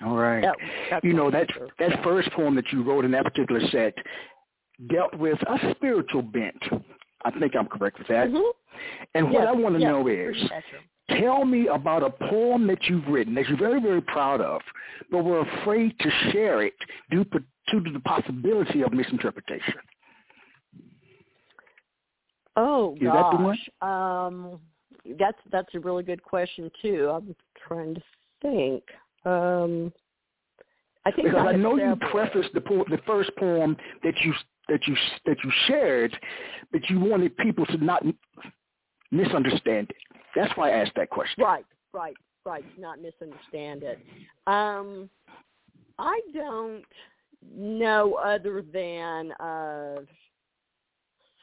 All right. That, you know that answer. that first poem that you wrote in that particular set dealt with a spiritual bent. I think I'm correct with that. Mhm. And what I want to yes, know is. Tell me about a poem that you've written that you're very, very proud of, but were afraid to share it due to the possibility of misinterpretation. Oh Is that the one? gosh, um, that's that's a really good question too. I'm trying to think. Um, I think Because I know you prefaced the po- the first poem that you that you that you shared, but you wanted people to not misunderstand it. That's why I asked that question. Right, right, right. Not misunderstand it. Um, I don't know other than uh,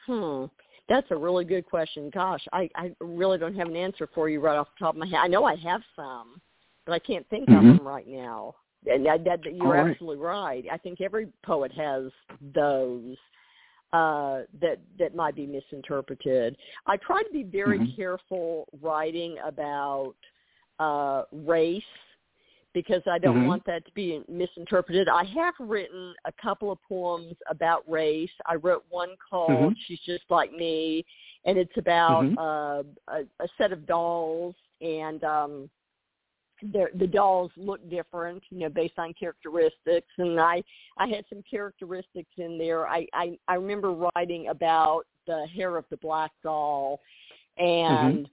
hmm. That's a really good question. Gosh, I, I really don't have an answer for you right off the top of my head. I know I have some, but I can't think Mhm. of them right now. And that, that, that you're right. absolutely right. I think every poet has those uh, that that might be misinterpreted. I try to be very Mhm. careful writing about uh, race because I don't Mhm. want that to be misinterpreted. I have written a couple of poems about race. I wrote one called Mhm. "She's Just Like Me," and it's about Mhm. uh, a, a set of dolls and. um the the dolls look different, you know, based on characteristics. And I I had some characteristics in there. I I, I remember writing about the hair of the black doll and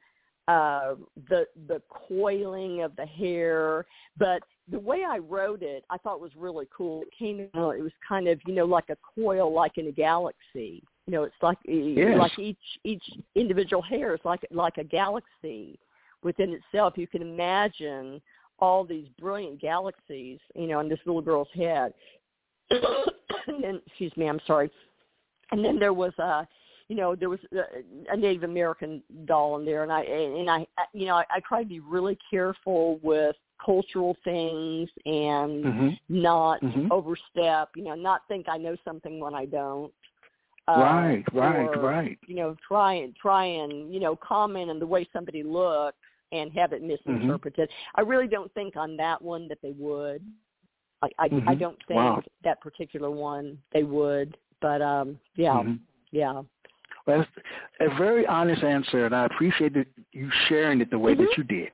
uh the the coiling of the hair. But the way I wrote it, I thought was really cool. It came out. It was kind of you know like a coil, like in a galaxy. You know, it's like Yes. like each each individual hair is like like a galaxy within itself. You can imagine all these brilliant galaxies, you know, in this little girl's head. and then, excuse me, I'm sorry. And then there was a, you know, there was a, a Native American doll in there, and I and I, you know, I, I try to be really careful with cultural things and Mhm. not Mhm. overstep. You know, not think I know something when I don't. Uh, right, right, or, right. you know, try and try and you know comment on the way somebody looks and have it misinterpreted. I really don't think on that one that they would. I I, I Mhm. don't think Wow. that particular one they would. But um, yeah, Mhm. yeah. Well, that's a very honest answer, and I appreciate you sharing it the way that Mhm. you did.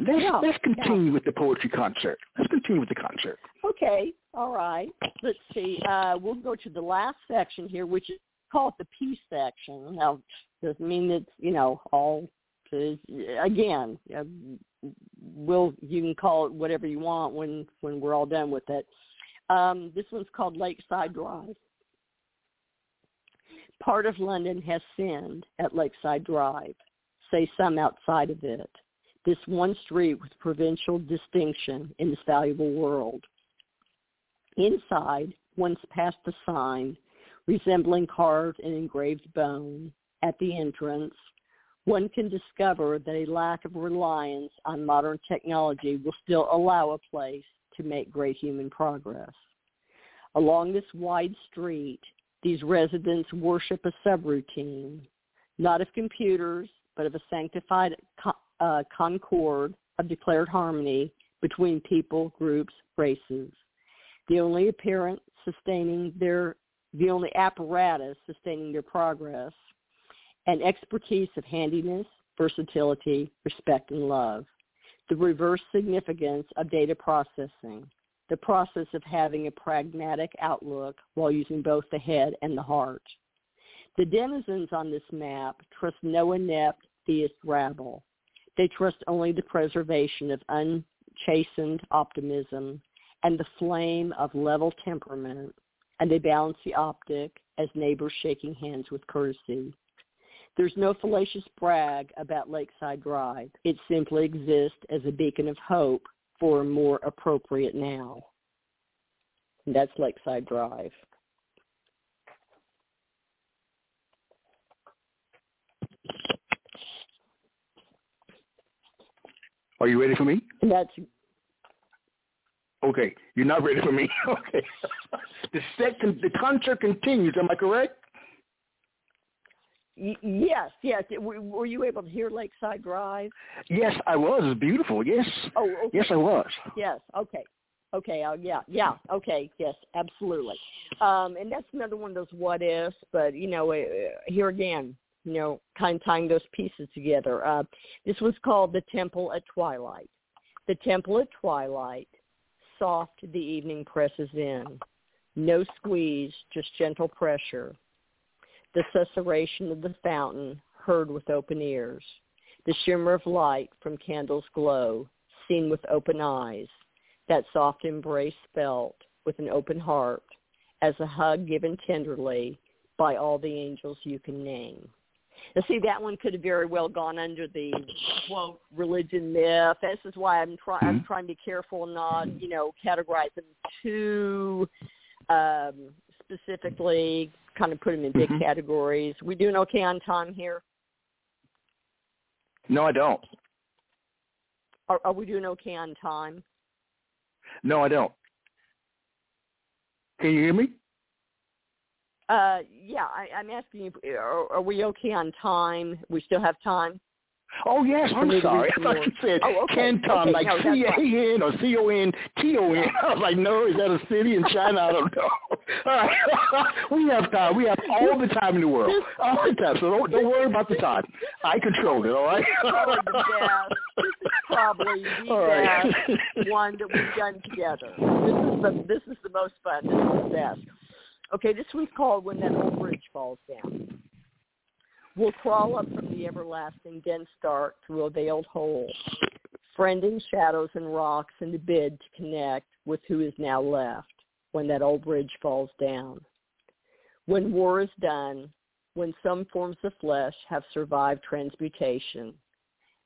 Let's Yeah, let's continue with the poetry concert. Let's continue with the concert. Okay, all right. Let's see. Uh, we'll go to the last section here, which is called the peace section. Now, doesn't mean that, you know all. Again, we'll you can call it whatever you want when when we're all done with it. Um, this one's called Lakeside Drive. Part of London has sinned at Lakeside Drive, say some outside of it. This one street with provincial distinction in this valuable world. Inside, once past the sign, resembling carved and engraved bone, at the entrance, one can discover that a lack of reliance on modern technology will still allow a place to make great human progress. Along this wide street, these residents worship a subroutine, not of computers, but of a sanctified uh, concord of declared harmony between people, groups, races. The only apparent sustaining their, the only apparatus sustaining their progress, and expertise of handiness, versatility, respect, and love. The reverse significance of data processing, the process of having a pragmatic outlook while using both the head and the heart. The denizens on this map trust no inept theist rabble. They trust only the preservation of unchastened optimism and the flame of level temperament, and they balance the optic as neighbors shaking hands with courtesy. There's no fallacious brag about Lakeside Drive. It simply exists as a beacon of hope for a more appropriate now. And that's Lakeside Drive. Are you ready for me? That's okay. You're not ready for me. okay. the second, the concert continues. Am I correct? Yes, yes. Were you able to hear Lakeside Drive? Yes, I was. It's beautiful. Yes. Oh, okay. yes, I was. Yes. Okay. Okay. Uh, yeah. Yeah. Okay. Yes. Absolutely. Um, and that's another one of those what ifs. But you know, uh, here again, you know, kind of tying those pieces together. Uh, this was called the Temple at Twilight. The Temple at Twilight. Soft the evening presses in. No squeeze, just gentle pressure the susurration of the fountain heard with open ears, the shimmer of light from candles' glow seen with open eyes, that soft embrace felt with an open heart as a hug given tenderly by all the angels you can name. Now, see, that one could have very well gone under the quote religion myth. This is why I'm trying. I'm mm-hmm. trying to be careful and not, you know, categorize them too um, specifically kind of put them in big mm-hmm. categories. We doing okay on time here? No, I don't. Are, are we doing okay on time? No, I don't. Can you hear me? Uh, yeah, I, I'm asking you. Are, are we okay on time? We still have time. Oh yes, I'm sorry. I thought you said oh, okay. Canton, okay. like no, C A N or C O N T O N. I was like, no, is that a city in China? I don't know. All right, we have time. We have all the time in the world, all the time. So don't, don't worry about the time. I control it. All right. This is probably the all right. best one that we've done together. This is the this is the most fun. This is the best. Okay, this one's called "When That Old Bridge Falls Down." We'll crawl up from the everlasting dense dark through a veiled hole, friending shadows and rocks in the bid to connect with who is now left when that old bridge falls down. When war is done, when some forms of flesh have survived transmutation,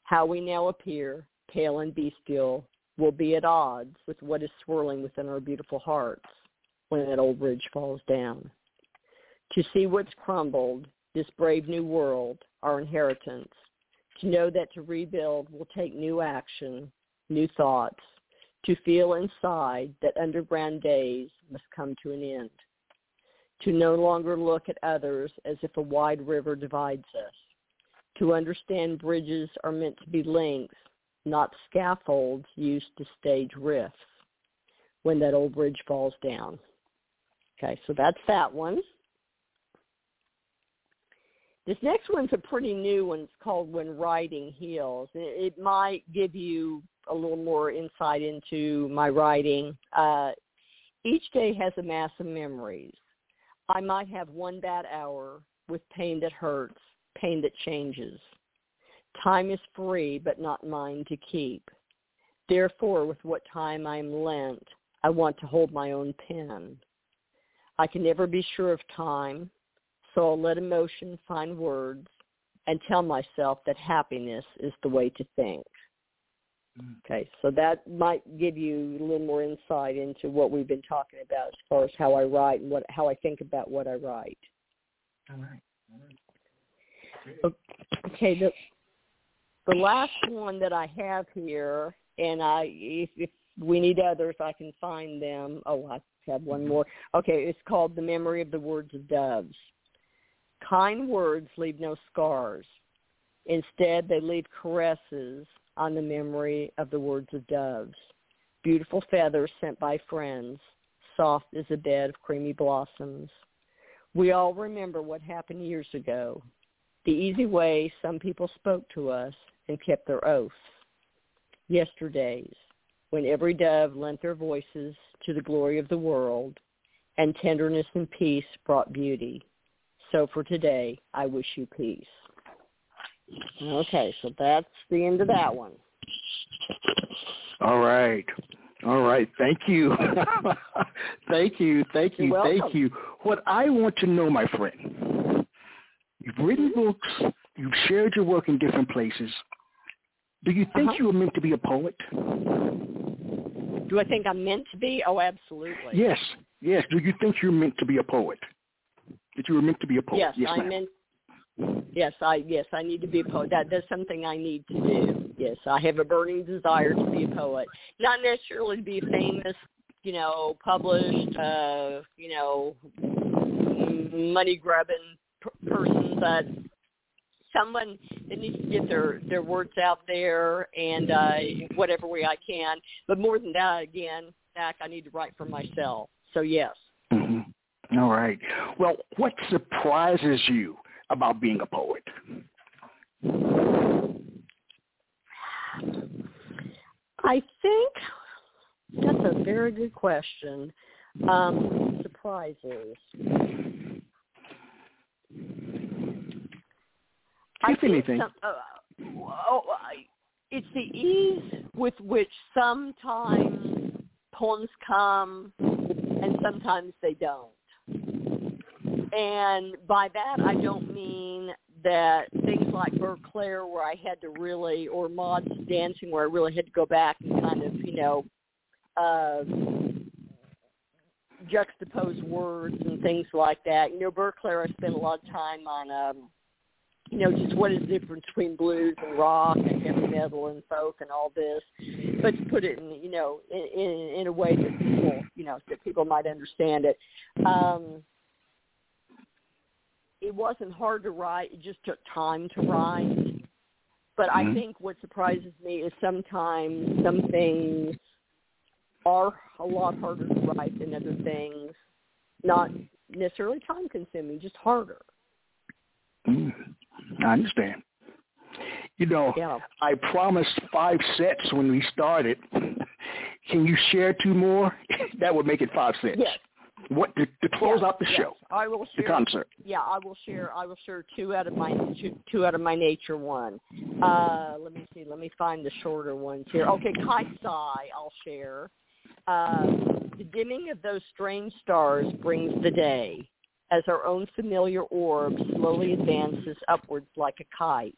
how we now appear, pale and bestial, will be at odds with what is swirling within our beautiful hearts when that old bridge falls down. To see what's crumbled this brave new world, our inheritance, to know that to rebuild will take new action, new thoughts, to feel inside that underground days must come to an end, to no longer look at others as if a wide river divides us, to understand bridges are meant to be links, not scaffolds used to stage rifts when that old bridge falls down. Okay, so that's that one. This next one's a pretty new one. It's called When Writing Heals. It, might give you a little more insight into my writing. Uh, each day has a mass of memories. I might have one bad hour with pain that hurts, pain that changes. Time is free, but not mine to keep. Therefore, with what time I am lent, I want to hold my own pen. I can never be sure of time, so I'll let emotion find words and tell myself that happiness is the way to think. Mm. Okay, so that might give you a little more insight into what we've been talking about as far as how I write and what how I think about what I write. All right. All right. Okay, the the last one that I have here, and I if, if we need others, I can find them. Oh, I have one mm-hmm. more. Okay, it's called "The Memory of the Words of Doves." Kind words leave no scars. Instead, they leave caresses on the memory of the words of doves. Beautiful feathers sent by friends, soft as a bed of creamy blossoms. We all remember what happened years ago, the easy way some people spoke to us and kept their oaths. Yesterdays, when every dove lent their voices to the glory of the world, and tenderness and peace brought beauty. So for today, I wish you peace. Okay, so that's the end of that one. All right. All right. Thank you. thank you. Thank you. Thank you. What I want to know, my friend, you've written books, you've shared your work in different places. Do you think Uh-huh. you were meant to be a poet? Do I think I'm meant to be? Oh, absolutely. Yes. Yes. Do you think you're meant to be a poet? That you were meant to be a poet? Yes, I'm ma'am. meant. Yes, I yes I need to be a poet. That that's something I need to do. Yes, I have a burning desire to be a poet. Not necessarily to be famous, you know, published, uh, you know, money grubbing p- person, but someone that needs to get their their words out there and uh whatever way I can. But more than that, again, Zach, I need to write for myself. So yes. hmm All right. Well, what surprises you about being a poet? I think that's a very good question. Um, surprises. I If anything. some- uh, oh, I, it's the ease with which sometimes poems come and sometimes they don't. And by that, I don't mean that things like Claire, where I had to really, or Mods Dancing, where I really had to go back and kind of, you know, uh, juxtapose words and things like that. You know, Claire, I spent a lot of time on, um, you know, just what is the difference between blues and rock and heavy metal and folk and all this, but to put it in, you know, in, in, in a way that people, you know, that people might understand it. Um, it wasn't hard to write. It just took time to write. But Mhm. I think what surprises me is sometimes some things are a lot harder to write than other things. Not necessarily time consuming, just harder. Mm, I understand. You know, Yeah. I promised five sets when we started. Can you share two more? that would make it five sets. Yes. What to, to close yes, out the yes. show, I will the concert? yeah, I will share. I will share two out of my two, two out of my nature one. Uh, let me see. Let me find the shorter ones here. Okay, Kai Sai, I'll share. Uh, the dimming of those strange stars brings the day, as our own familiar orb slowly advances upwards like a kite.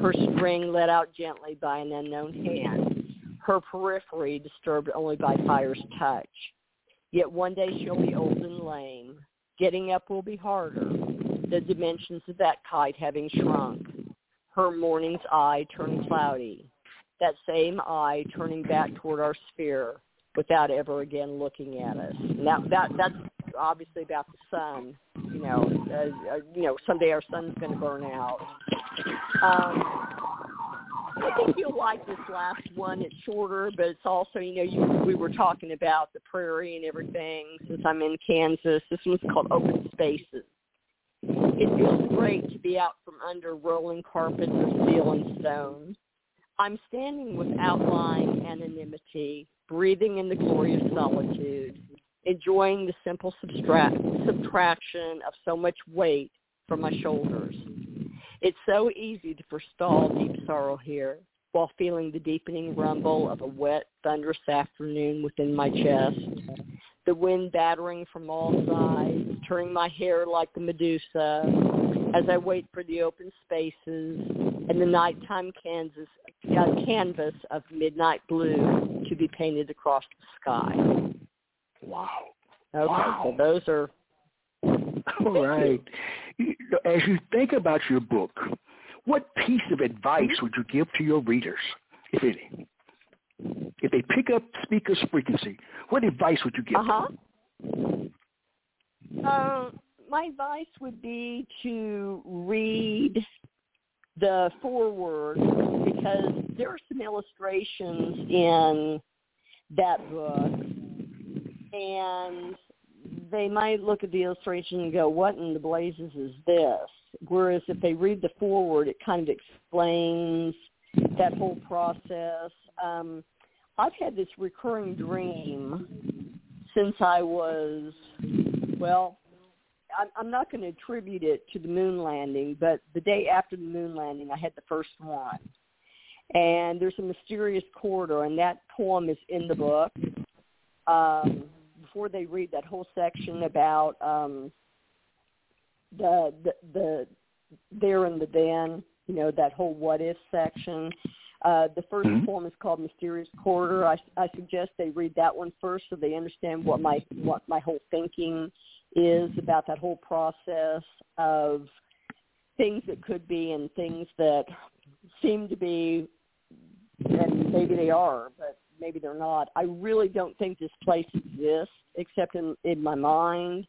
Her string let out gently by an unknown hand. Her periphery disturbed only by fire's touch. Yet one day she'll be old and lame. Getting up will be harder, the dimensions of that kite having shrunk. Her morning's eye turned cloudy, that same eye turning back toward our sphere without ever again looking at us. Now that, that that's obviously about the sun. You know, uh, uh, you know, someday our sun's going to burn out. Um, I think you'll like this last one. It's shorter, but it's also, you know, you, we were talking about the prairie and everything. Since I'm in Kansas, this one's called Open Spaces. It feels great to be out from under rolling carpets of steel and stone. I'm standing with outline anonymity, breathing in the glory of solitude, enjoying the simple subtract, subtraction of so much weight from my shoulders. It's so easy to forestall deep sorrow here while feeling the deepening rumble of a wet, thunderous afternoon within my chest. the wind battering from all sides, turning my hair like the Medusa as I wait for the open spaces and the nighttime Kansas uh, canvas of midnight blue to be painted across the sky. Wow. Okay, Wow. so those are All right. As you think about your book, what piece of advice would you give to your readers, if any? If they pick up Spica's frequency, what advice would you give uh-huh. them? Uh, my advice would be to read the foreword because there are some illustrations in that book and they might look at the illustration and go, what in the blazes is this? Whereas if they read the foreword, it kind of explains that whole process. Um, I've had this recurring dream since I was, well, I'm, not going to attribute it to the moon landing, but the day after the moon landing, I had the first one. And there's a mysterious corridor, and that poem is in the book. Um, before they read that whole section about um, the, the the there in the den, you know, that whole what if section. Uh, the 1st Mhm. poem is called Mysterious Corridor. I, I suggest they read that one first so they understand what my what my whole thinking is about that whole process of things that could be and things that seem to be, and maybe they are, but maybe they're not. I really don't think this place exists except in in my mind.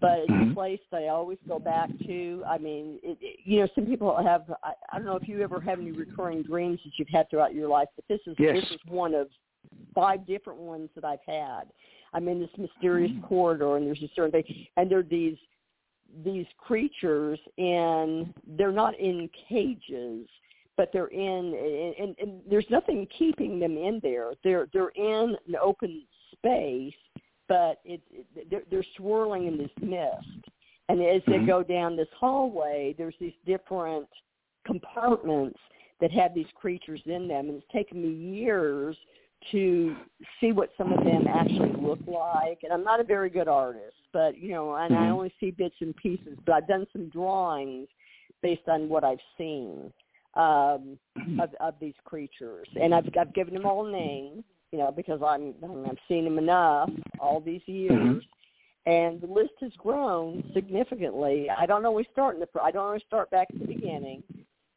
But it's Mhm. a place that I always go back to. I mean, it, it, you know, some people have. I, I don't know if you ever have any recurring dreams that you've had throughout your life, but this is Yes. this is one of five different ones that I've had. I'm in this mysterious corridor, and there's a certain thing, and there are these these creatures, and they're not in cages, but they're in, and, and, and there's nothing keeping them in there. They're they're in an open space, but it, it they're, they're swirling in this mist, and as they Mhm. go down this hallway, there's these different compartments that have these creatures in them, and it's taken me years to see what some of them actually look like. And I'm not a very good artist, but you know, and I Mhm. only see bits and pieces. But I've done some drawings based on what I've seen um, of, of these creatures, and I've I've given them all names, you know, because I'm I've seen them enough all these years. And the list has grown significantly. I don't always start in the. I don't always start back at the beginning.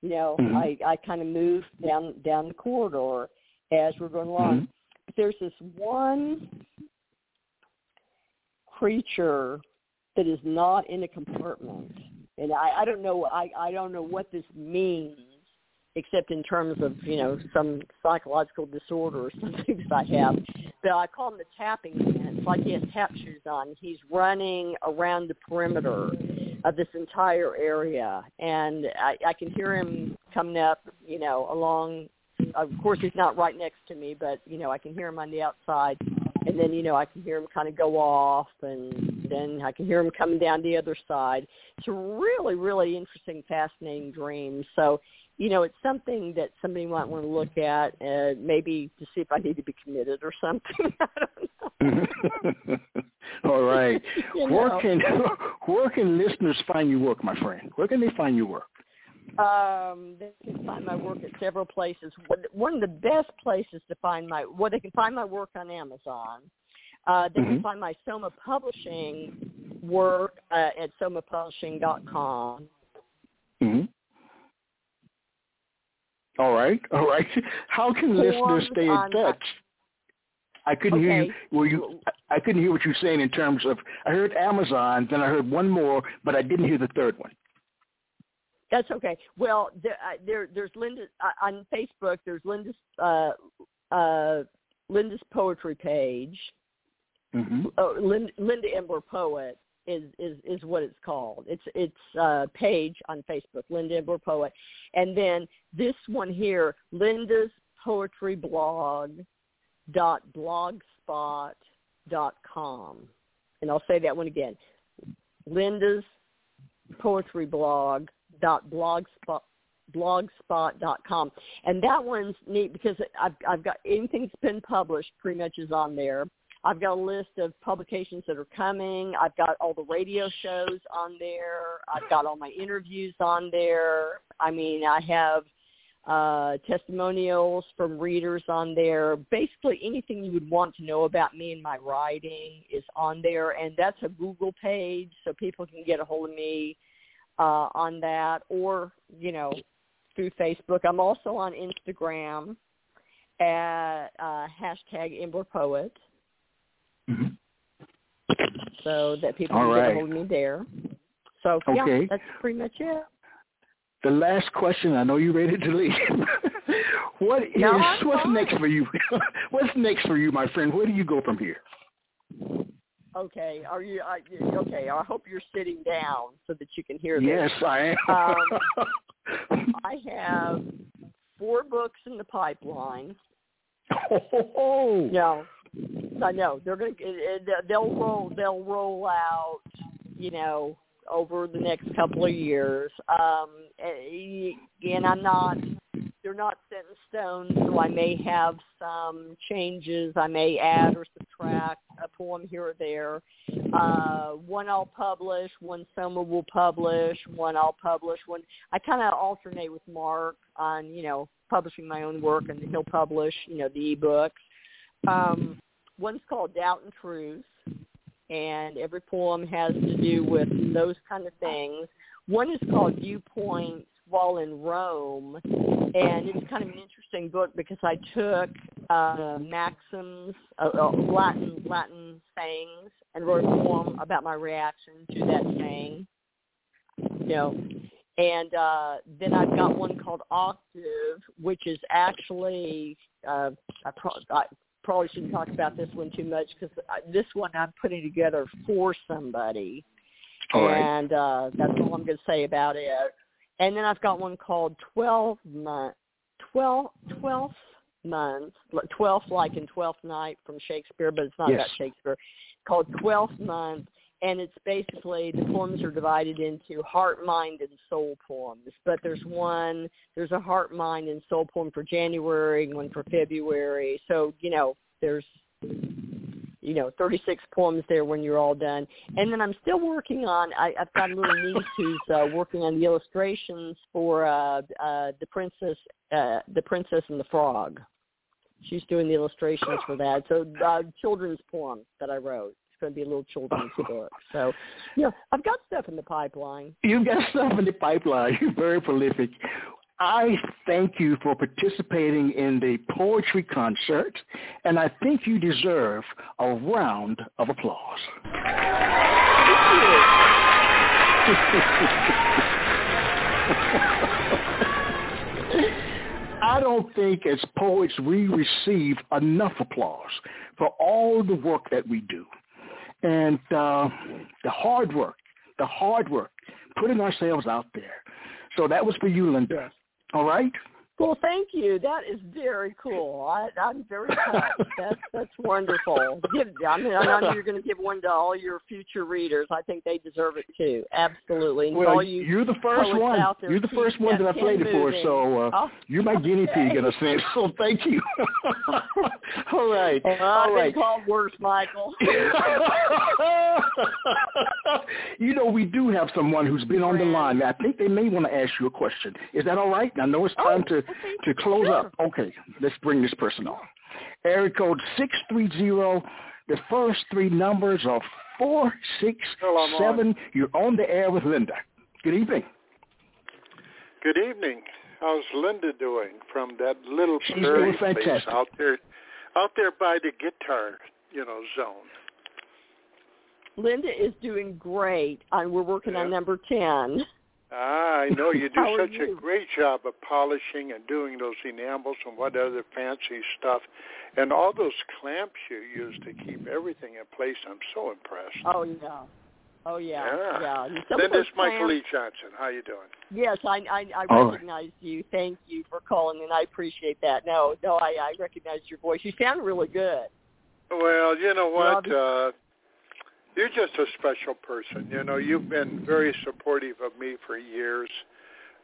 You know, Mhm. I I kind of move down down the corridor as we're going along. Mhm. But there's this one creature that is not in a compartment, and I, I don't know. I I don't know what this means, except in terms of you know some psychological disorder or something that I have. But I call him the tapping man. It's like he has tap shoes on. He's running around the perimeter of this entire area, and I, I can hear him coming up, you know, along. Of course, he's not right next to me, but you know, I can hear him on the outside, and then you know, I can hear him kind of go off, and then I can hear him coming down the other side. It's a really, really interesting, fascinating dream. So, you know, it's something that somebody might want to look at, and maybe to see if I need to be committed or something. I don't know. All right. Where know. can where can listeners find your work, my friend? Where can they find your work? Um, they can find my work at several places. One- of the best places to find my well, they can find my work on Amazon. Uh, they can Mhm. find my Soma Publishing work uh, at somapublishing.com. Mm-hmm. All right, all right. How can listeners stay in touch? I couldn't hear you. Okay. Were you? I couldn't hear what you were saying in terms of. I heard Amazon, then I heard one more, but I didn't hear the third one. That's okay. Well, there, uh, there there's Linda uh, on Facebook. There's Linda's uh, uh, Linda's poetry page. Mm-hmm. oh, Linda, Linda Imbler Poet is, is is what it's called. It's it's uh, a page on Facebook, Linda Imbler Poet, and then this one here, Linda's Poetry Blog dot blogspot dot com, and I'll say that one again, Linda's Poetry Blog dot blogspot blogspot.com and that one's neat because I've I've got anything that's been published pretty much is on there I've got a list of publications that are coming. I've got all the radio shows on there. I've got all my interviews on there. I mean, I have uh, testimonials from readers on there. Basically, anything you would want to know about me and my writing is on there, and that's a Google page, so people can get a hold of me uh, on that, or you know, through Facebook. I'm also on Instagram at uh, hashtag Imbler Poet, Mm-hmm. so that people All can right. get hold of me there. So Okay. yeah, that's pretty much it. The last question. I know you're ready to leave. what is No, what's fine. next for you? what's next for you, my friend? Where do you go from here? Okay, are you I, okay? I hope you're sitting down so that you can hear this. Yes, I am. Um, I have four books in the pipeline. oh, No, I know they're going to. They'll roll. They'll roll out. You know, over the next couple of years. Um, and I'm not. They're not set in stone, so I may have some changes. I may add or subtract a poem here or there. Uh, one I'll publish, one Soma will publish, one I'll publish. One I kind of alternate with Mark on you know publishing my own work, and he'll publish you know the ebooks. Um, one's called Doubt and Truth, and every poem has to do with those kind of things. One is called Viewpoints While in Rome, and it's kind of an interesting book because I took uh, maxims, uh, uh, Latin Latin sayings, and wrote a poem about my reaction to that saying. You know, and uh, then I've got one called Octave, which is actually uh, I, pro- I probably shouldn't talk about this one too much because this one I'm putting together for somebody, All right. and uh, that's all I'm going to say about it. And then I've got one called Twelve Month, Twelve Twelfth Month, Twelfth like in Twelfth Night from Shakespeare, but it's not Yes. about Shakespeare. Called Twelfth Month, and it's basically the poems are divided into heart, mind, and soul poems. But there's one, there's a heart, mind, and soul poem for January, and one for February. So you know, there's you know 36 poems there when you're all done. And then I'm still working on. I, I've got a little niece who's uh, working on the illustrations for uh, uh, the princess, uh, the princess and the frog. She's doing the illustrations for that. So uh, children's poem that I wrote. Going to be a little children's book. So, yeah, I've got stuff in the pipeline. You've got stuff in the pipeline. You're very prolific. I thank you for participating in the poetry concert, and I think you deserve a round of applause. I don't think as poets we receive enough applause for all the work that we do. And uh, the hard work, the hard work, putting ourselves out there. So that was for you, Linda. Yes. All right? Well, thank you. That is very cool. I, I'm very touched. That's that's wonderful. Give, I mean, I know you're going to give one to all your future readers. I think they deserve it too. Absolutely. And Well, you you're the first one. You're the first one that I played it for, so uh, Oh, you're my guinea pig in a sense. So thank you. All right. Well, I've All been right. called worse, Michael. you know, we do have someone who's been on the line. I think they may want to ask you a question. Is that all right? I know it's time Oh, to, okay. to close Sure. up. Okay, let's bring this person on. Area code 630. The first three numbers are 467. You're on the air with Linda. Good evening. Good evening. How's Linda doing from that little She's prairie doing place fantastic. out there, out there by the guitar, you know, zone? Linda is doing great. And we're working on number 10. Ah, I know you do How are such a great job of polishing and doing those enamels and what other fancy stuff, and all those clamps you use to keep everything in place. I'm so impressed. Oh, yeah. Oh, yeah. Yeah. Yeah. And some of Michael Lee Johnson. How you doing? Yes, I I, I All right. recognize you. Thank you for calling, and I appreciate that. No, no, I, I recognize your voice. You sound really good. Well, you know Well, what? Uh, you're just a special person. You know, you've been very supportive of me for years.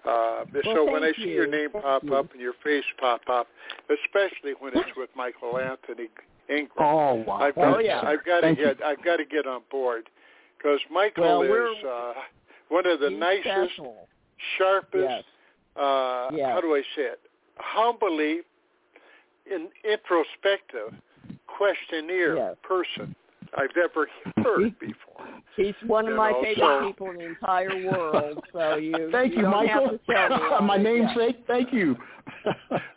Uh, so when I thank see your name Thank pop you. up and your face pop up, especially when it's with Michael Anthony, Ingram. Oh wow! I've got, Oh, yeah. I've got to Thank you. get I've got to get on board because Michael Well, is uh, one of the nicest, special. sharpest. Yes. Uh, Yes. How do I say it? Humbly, in, introspective, questionnaire Yes. person I've ever heard before. He's one of You my know, favorite so- people in the entire world. So you, Thank you, don't Michael. Have to tell me My namesake. stuff. Thank you.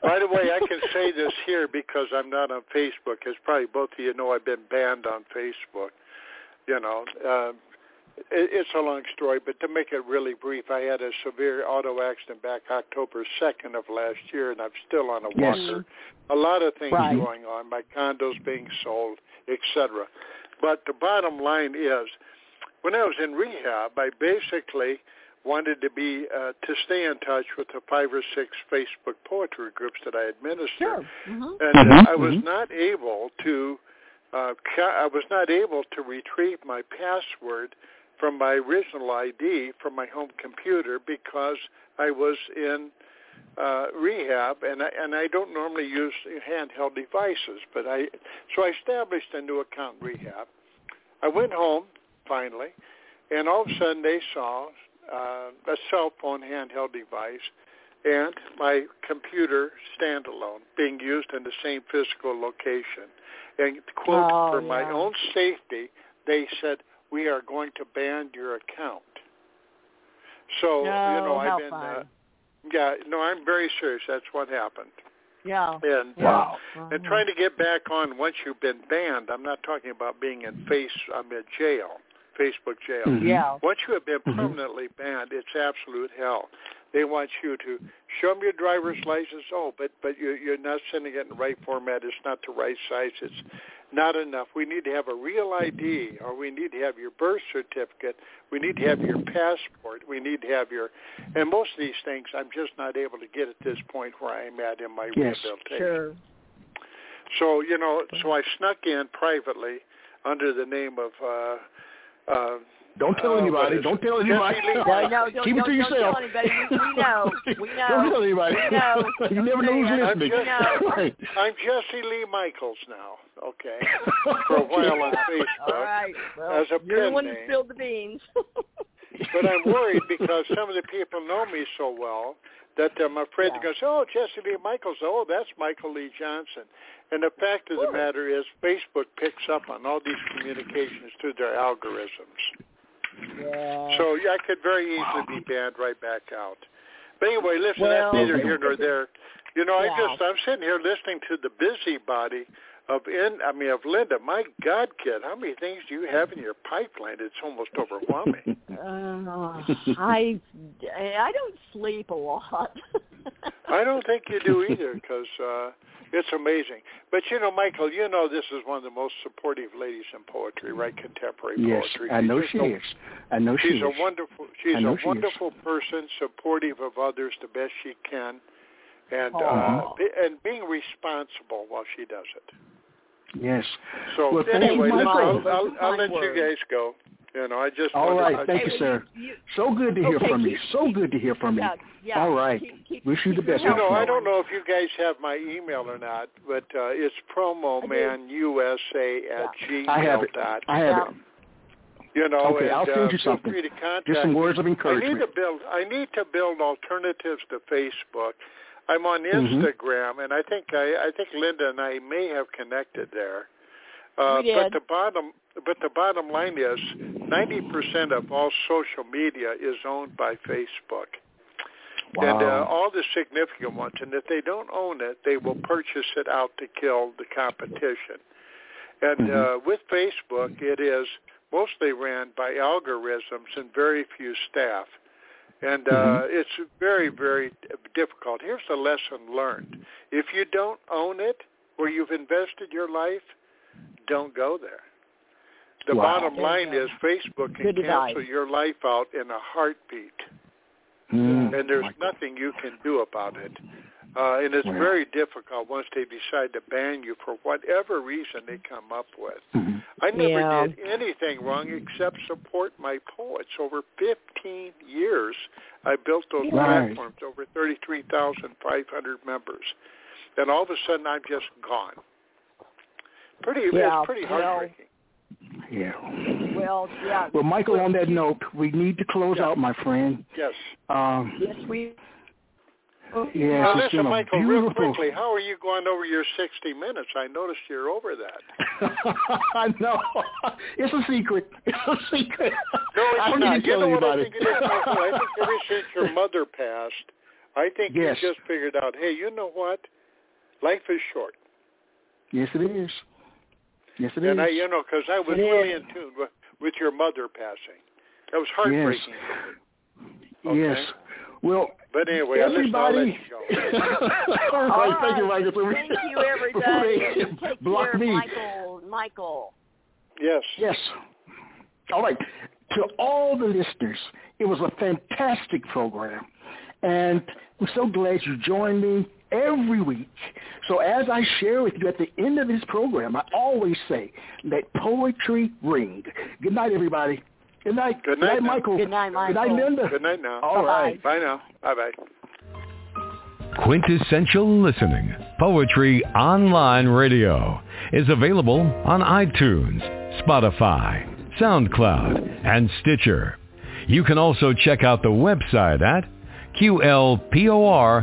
By the way, I can say this here because I'm not on Facebook. As probably both of you know, I've been banned on Facebook. You know, um, it, it's a long story, but to make it really brief, I had a severe auto accident back October 2nd of last year, and I'm still on a Yes. walker. A lot of things Right. going on. My condo's being sold, etc. But the bottom line is, when I was in rehab, I basically wanted to be uh, to stay in touch with the five or six Facebook poetry groups that I administered, Sure. hmm And uh, I was mhm. not able to uh, ca- I was not able to retrieve my password from my original ID from my home computer because I was in uh, rehab and I, and I don't normally use handheld devices. But I so I established a new account rehab. I went home finally, and all of a sudden they saw uh, a cell phone handheld device and my computer standalone being used in the same physical location. And quote, Oh, for my own safety, they said, we are going to ban your account. So, you know, I've been, uh. Yeah, no, I'm very serious. That's what happened. Yeah. And, uh, Wow. and trying to get back on once you've been banned, I'm not talking about being in face, I'm in jail, Facebook jail. Mhm. Yeah. Once you have been Mhm. permanently banned, it's absolute hell. They want you to show them your driver's license. Oh, but but you're, you're not sending it in the right format. It's not the right size. It's not enough. We need to have a real ID, or we need to have your birth certificate. We need to have your passport. We need to have your, and most of these things I'm just not able to get at this point where I'm at in my Yes. rehabilitation. Sure. So you know, so I snuck in privately under the name of. uh uh Don't tell uh, anybody. Don't tell anybody. Jesse Lee No, Michaels. no, don't, Keep don't, to don't yourself. tell anybody. We, we know. We know. Don't tell anybody. We know. you never know who's I'm listening. just- I'm Jesse Lee Michaels now, okay, for a while on Facebook. right. Well, As a you're the pen one that name. spilled the beans. But I'm worried because some of the people know me so well that I'm afraid Yeah. to go, say, oh, Jesse Lee Michaels, oh, that's Michael Lee Johnson. And the fact of the matter is Facebook picks up on all these communications through their algorithms. yeah. So yeah, I could very easily be banned right back out. But anyway, listen, Well- that's neither here nor there. You know, I just I'm sitting here listening to the busybody of in I mean of Linda. My God, kid, how many things do you have in your pipeline? It's almost overwhelming. Uh, I I don't sleep a lot. I don't think you do either, because uh, it's amazing. But you know, Michael, you know this is one of the most supportive ladies in poetry, right? Contemporary Yes, poetry. I She's know she is. I know she She's is. a wonderful. She's a wonderful person, supportive of others the best she can, and uh, and being responsible while she does it. Yes. So Well, anyway, listen, I'll, I'll, I'll kind let you guys go. You know, I just All wanted right, to- thank Hey, you, sir. you- So good to hear Okay, from you. So keep- good to hear from you. yeah, yeah. All right. Keep, keep, Wish you the best, You my know. I don't know if you guys have my email or not, but uh, it's promomanusa at gmail I have it. dot. I have Yeah. it. You know, Okay, and, I'll send uh, you feel something. free to contact Just some words of encouragement. I need encouragement. to build. I need to build alternatives to Facebook. I'm on Mhm. Instagram, and I think I, I think Linda and I may have connected there. Uh, but the bottom, but the bottom line is, 90% of all social media is owned by Facebook, Wow. and uh, all the significant ones. And if they don't own it, they will purchase it out to kill the competition. And Mhm. uh, with Facebook, it is mostly ran by algorithms and very few staff. And uh, Mhm. it's very, very difficult. Here's a lesson learned. If you don't own it, where you've invested your life, don't go there. The Wow. bottom line go. is Facebook can Good advice. cancel your life out in a heartbeat, Mm. and there's Michael. nothing you can do about it. Uh, and it's Wow. very difficult once they decide to ban you for whatever reason they come up with. Mhm. I never Yeah. did anything wrong except support my poets. Over 15 years, I built those Right. platforms, over 33,500 members. And all of a sudden, I'm just gone. Pretty, Yeah, it's pretty well- heartbreaking. Yeah. Well, yeah. Well, Michael, on that note, we need to close Yeah. out, my friend. Yes. Um, Yes, we. Yes, Now, listen, Michael, real quickly, how are you going over your 60 minutes? I noticed you're over that. I know. It's a secret. It's a secret. No, it's I don't not. need to you tell know what I think it is, Michael? I think ever since your mother passed, I think Yes. you just figured out, hey, you know what? Life is short. yes, it is. Yes, it is. and I, you know, because I was It really in tune with, with your mother passing. That was heartbreaking. Okay. Yes. Well, But anyway, I listen, everybody. you go. All All right, thank you. Michael. Thank you, everybody. Take Block care, me. Michael. Michael. Yes. Yes. All right. To all the listeners, it was a fantastic program. And I'm so glad you joined me every week. So as I share with you at the end of this program, I always say, let poetry ring. Good night, everybody. Good night. Good night now. Michael. Good night, Michael. Good night, Linda. Good night now. All Bye-bye. right. Bye now. Bye-bye. Quintessential Listening, Poetry Online Radio, is available on iTunes, Spotify, SoundCloud, and Stitcher. You can also check out the website at qlpor.com.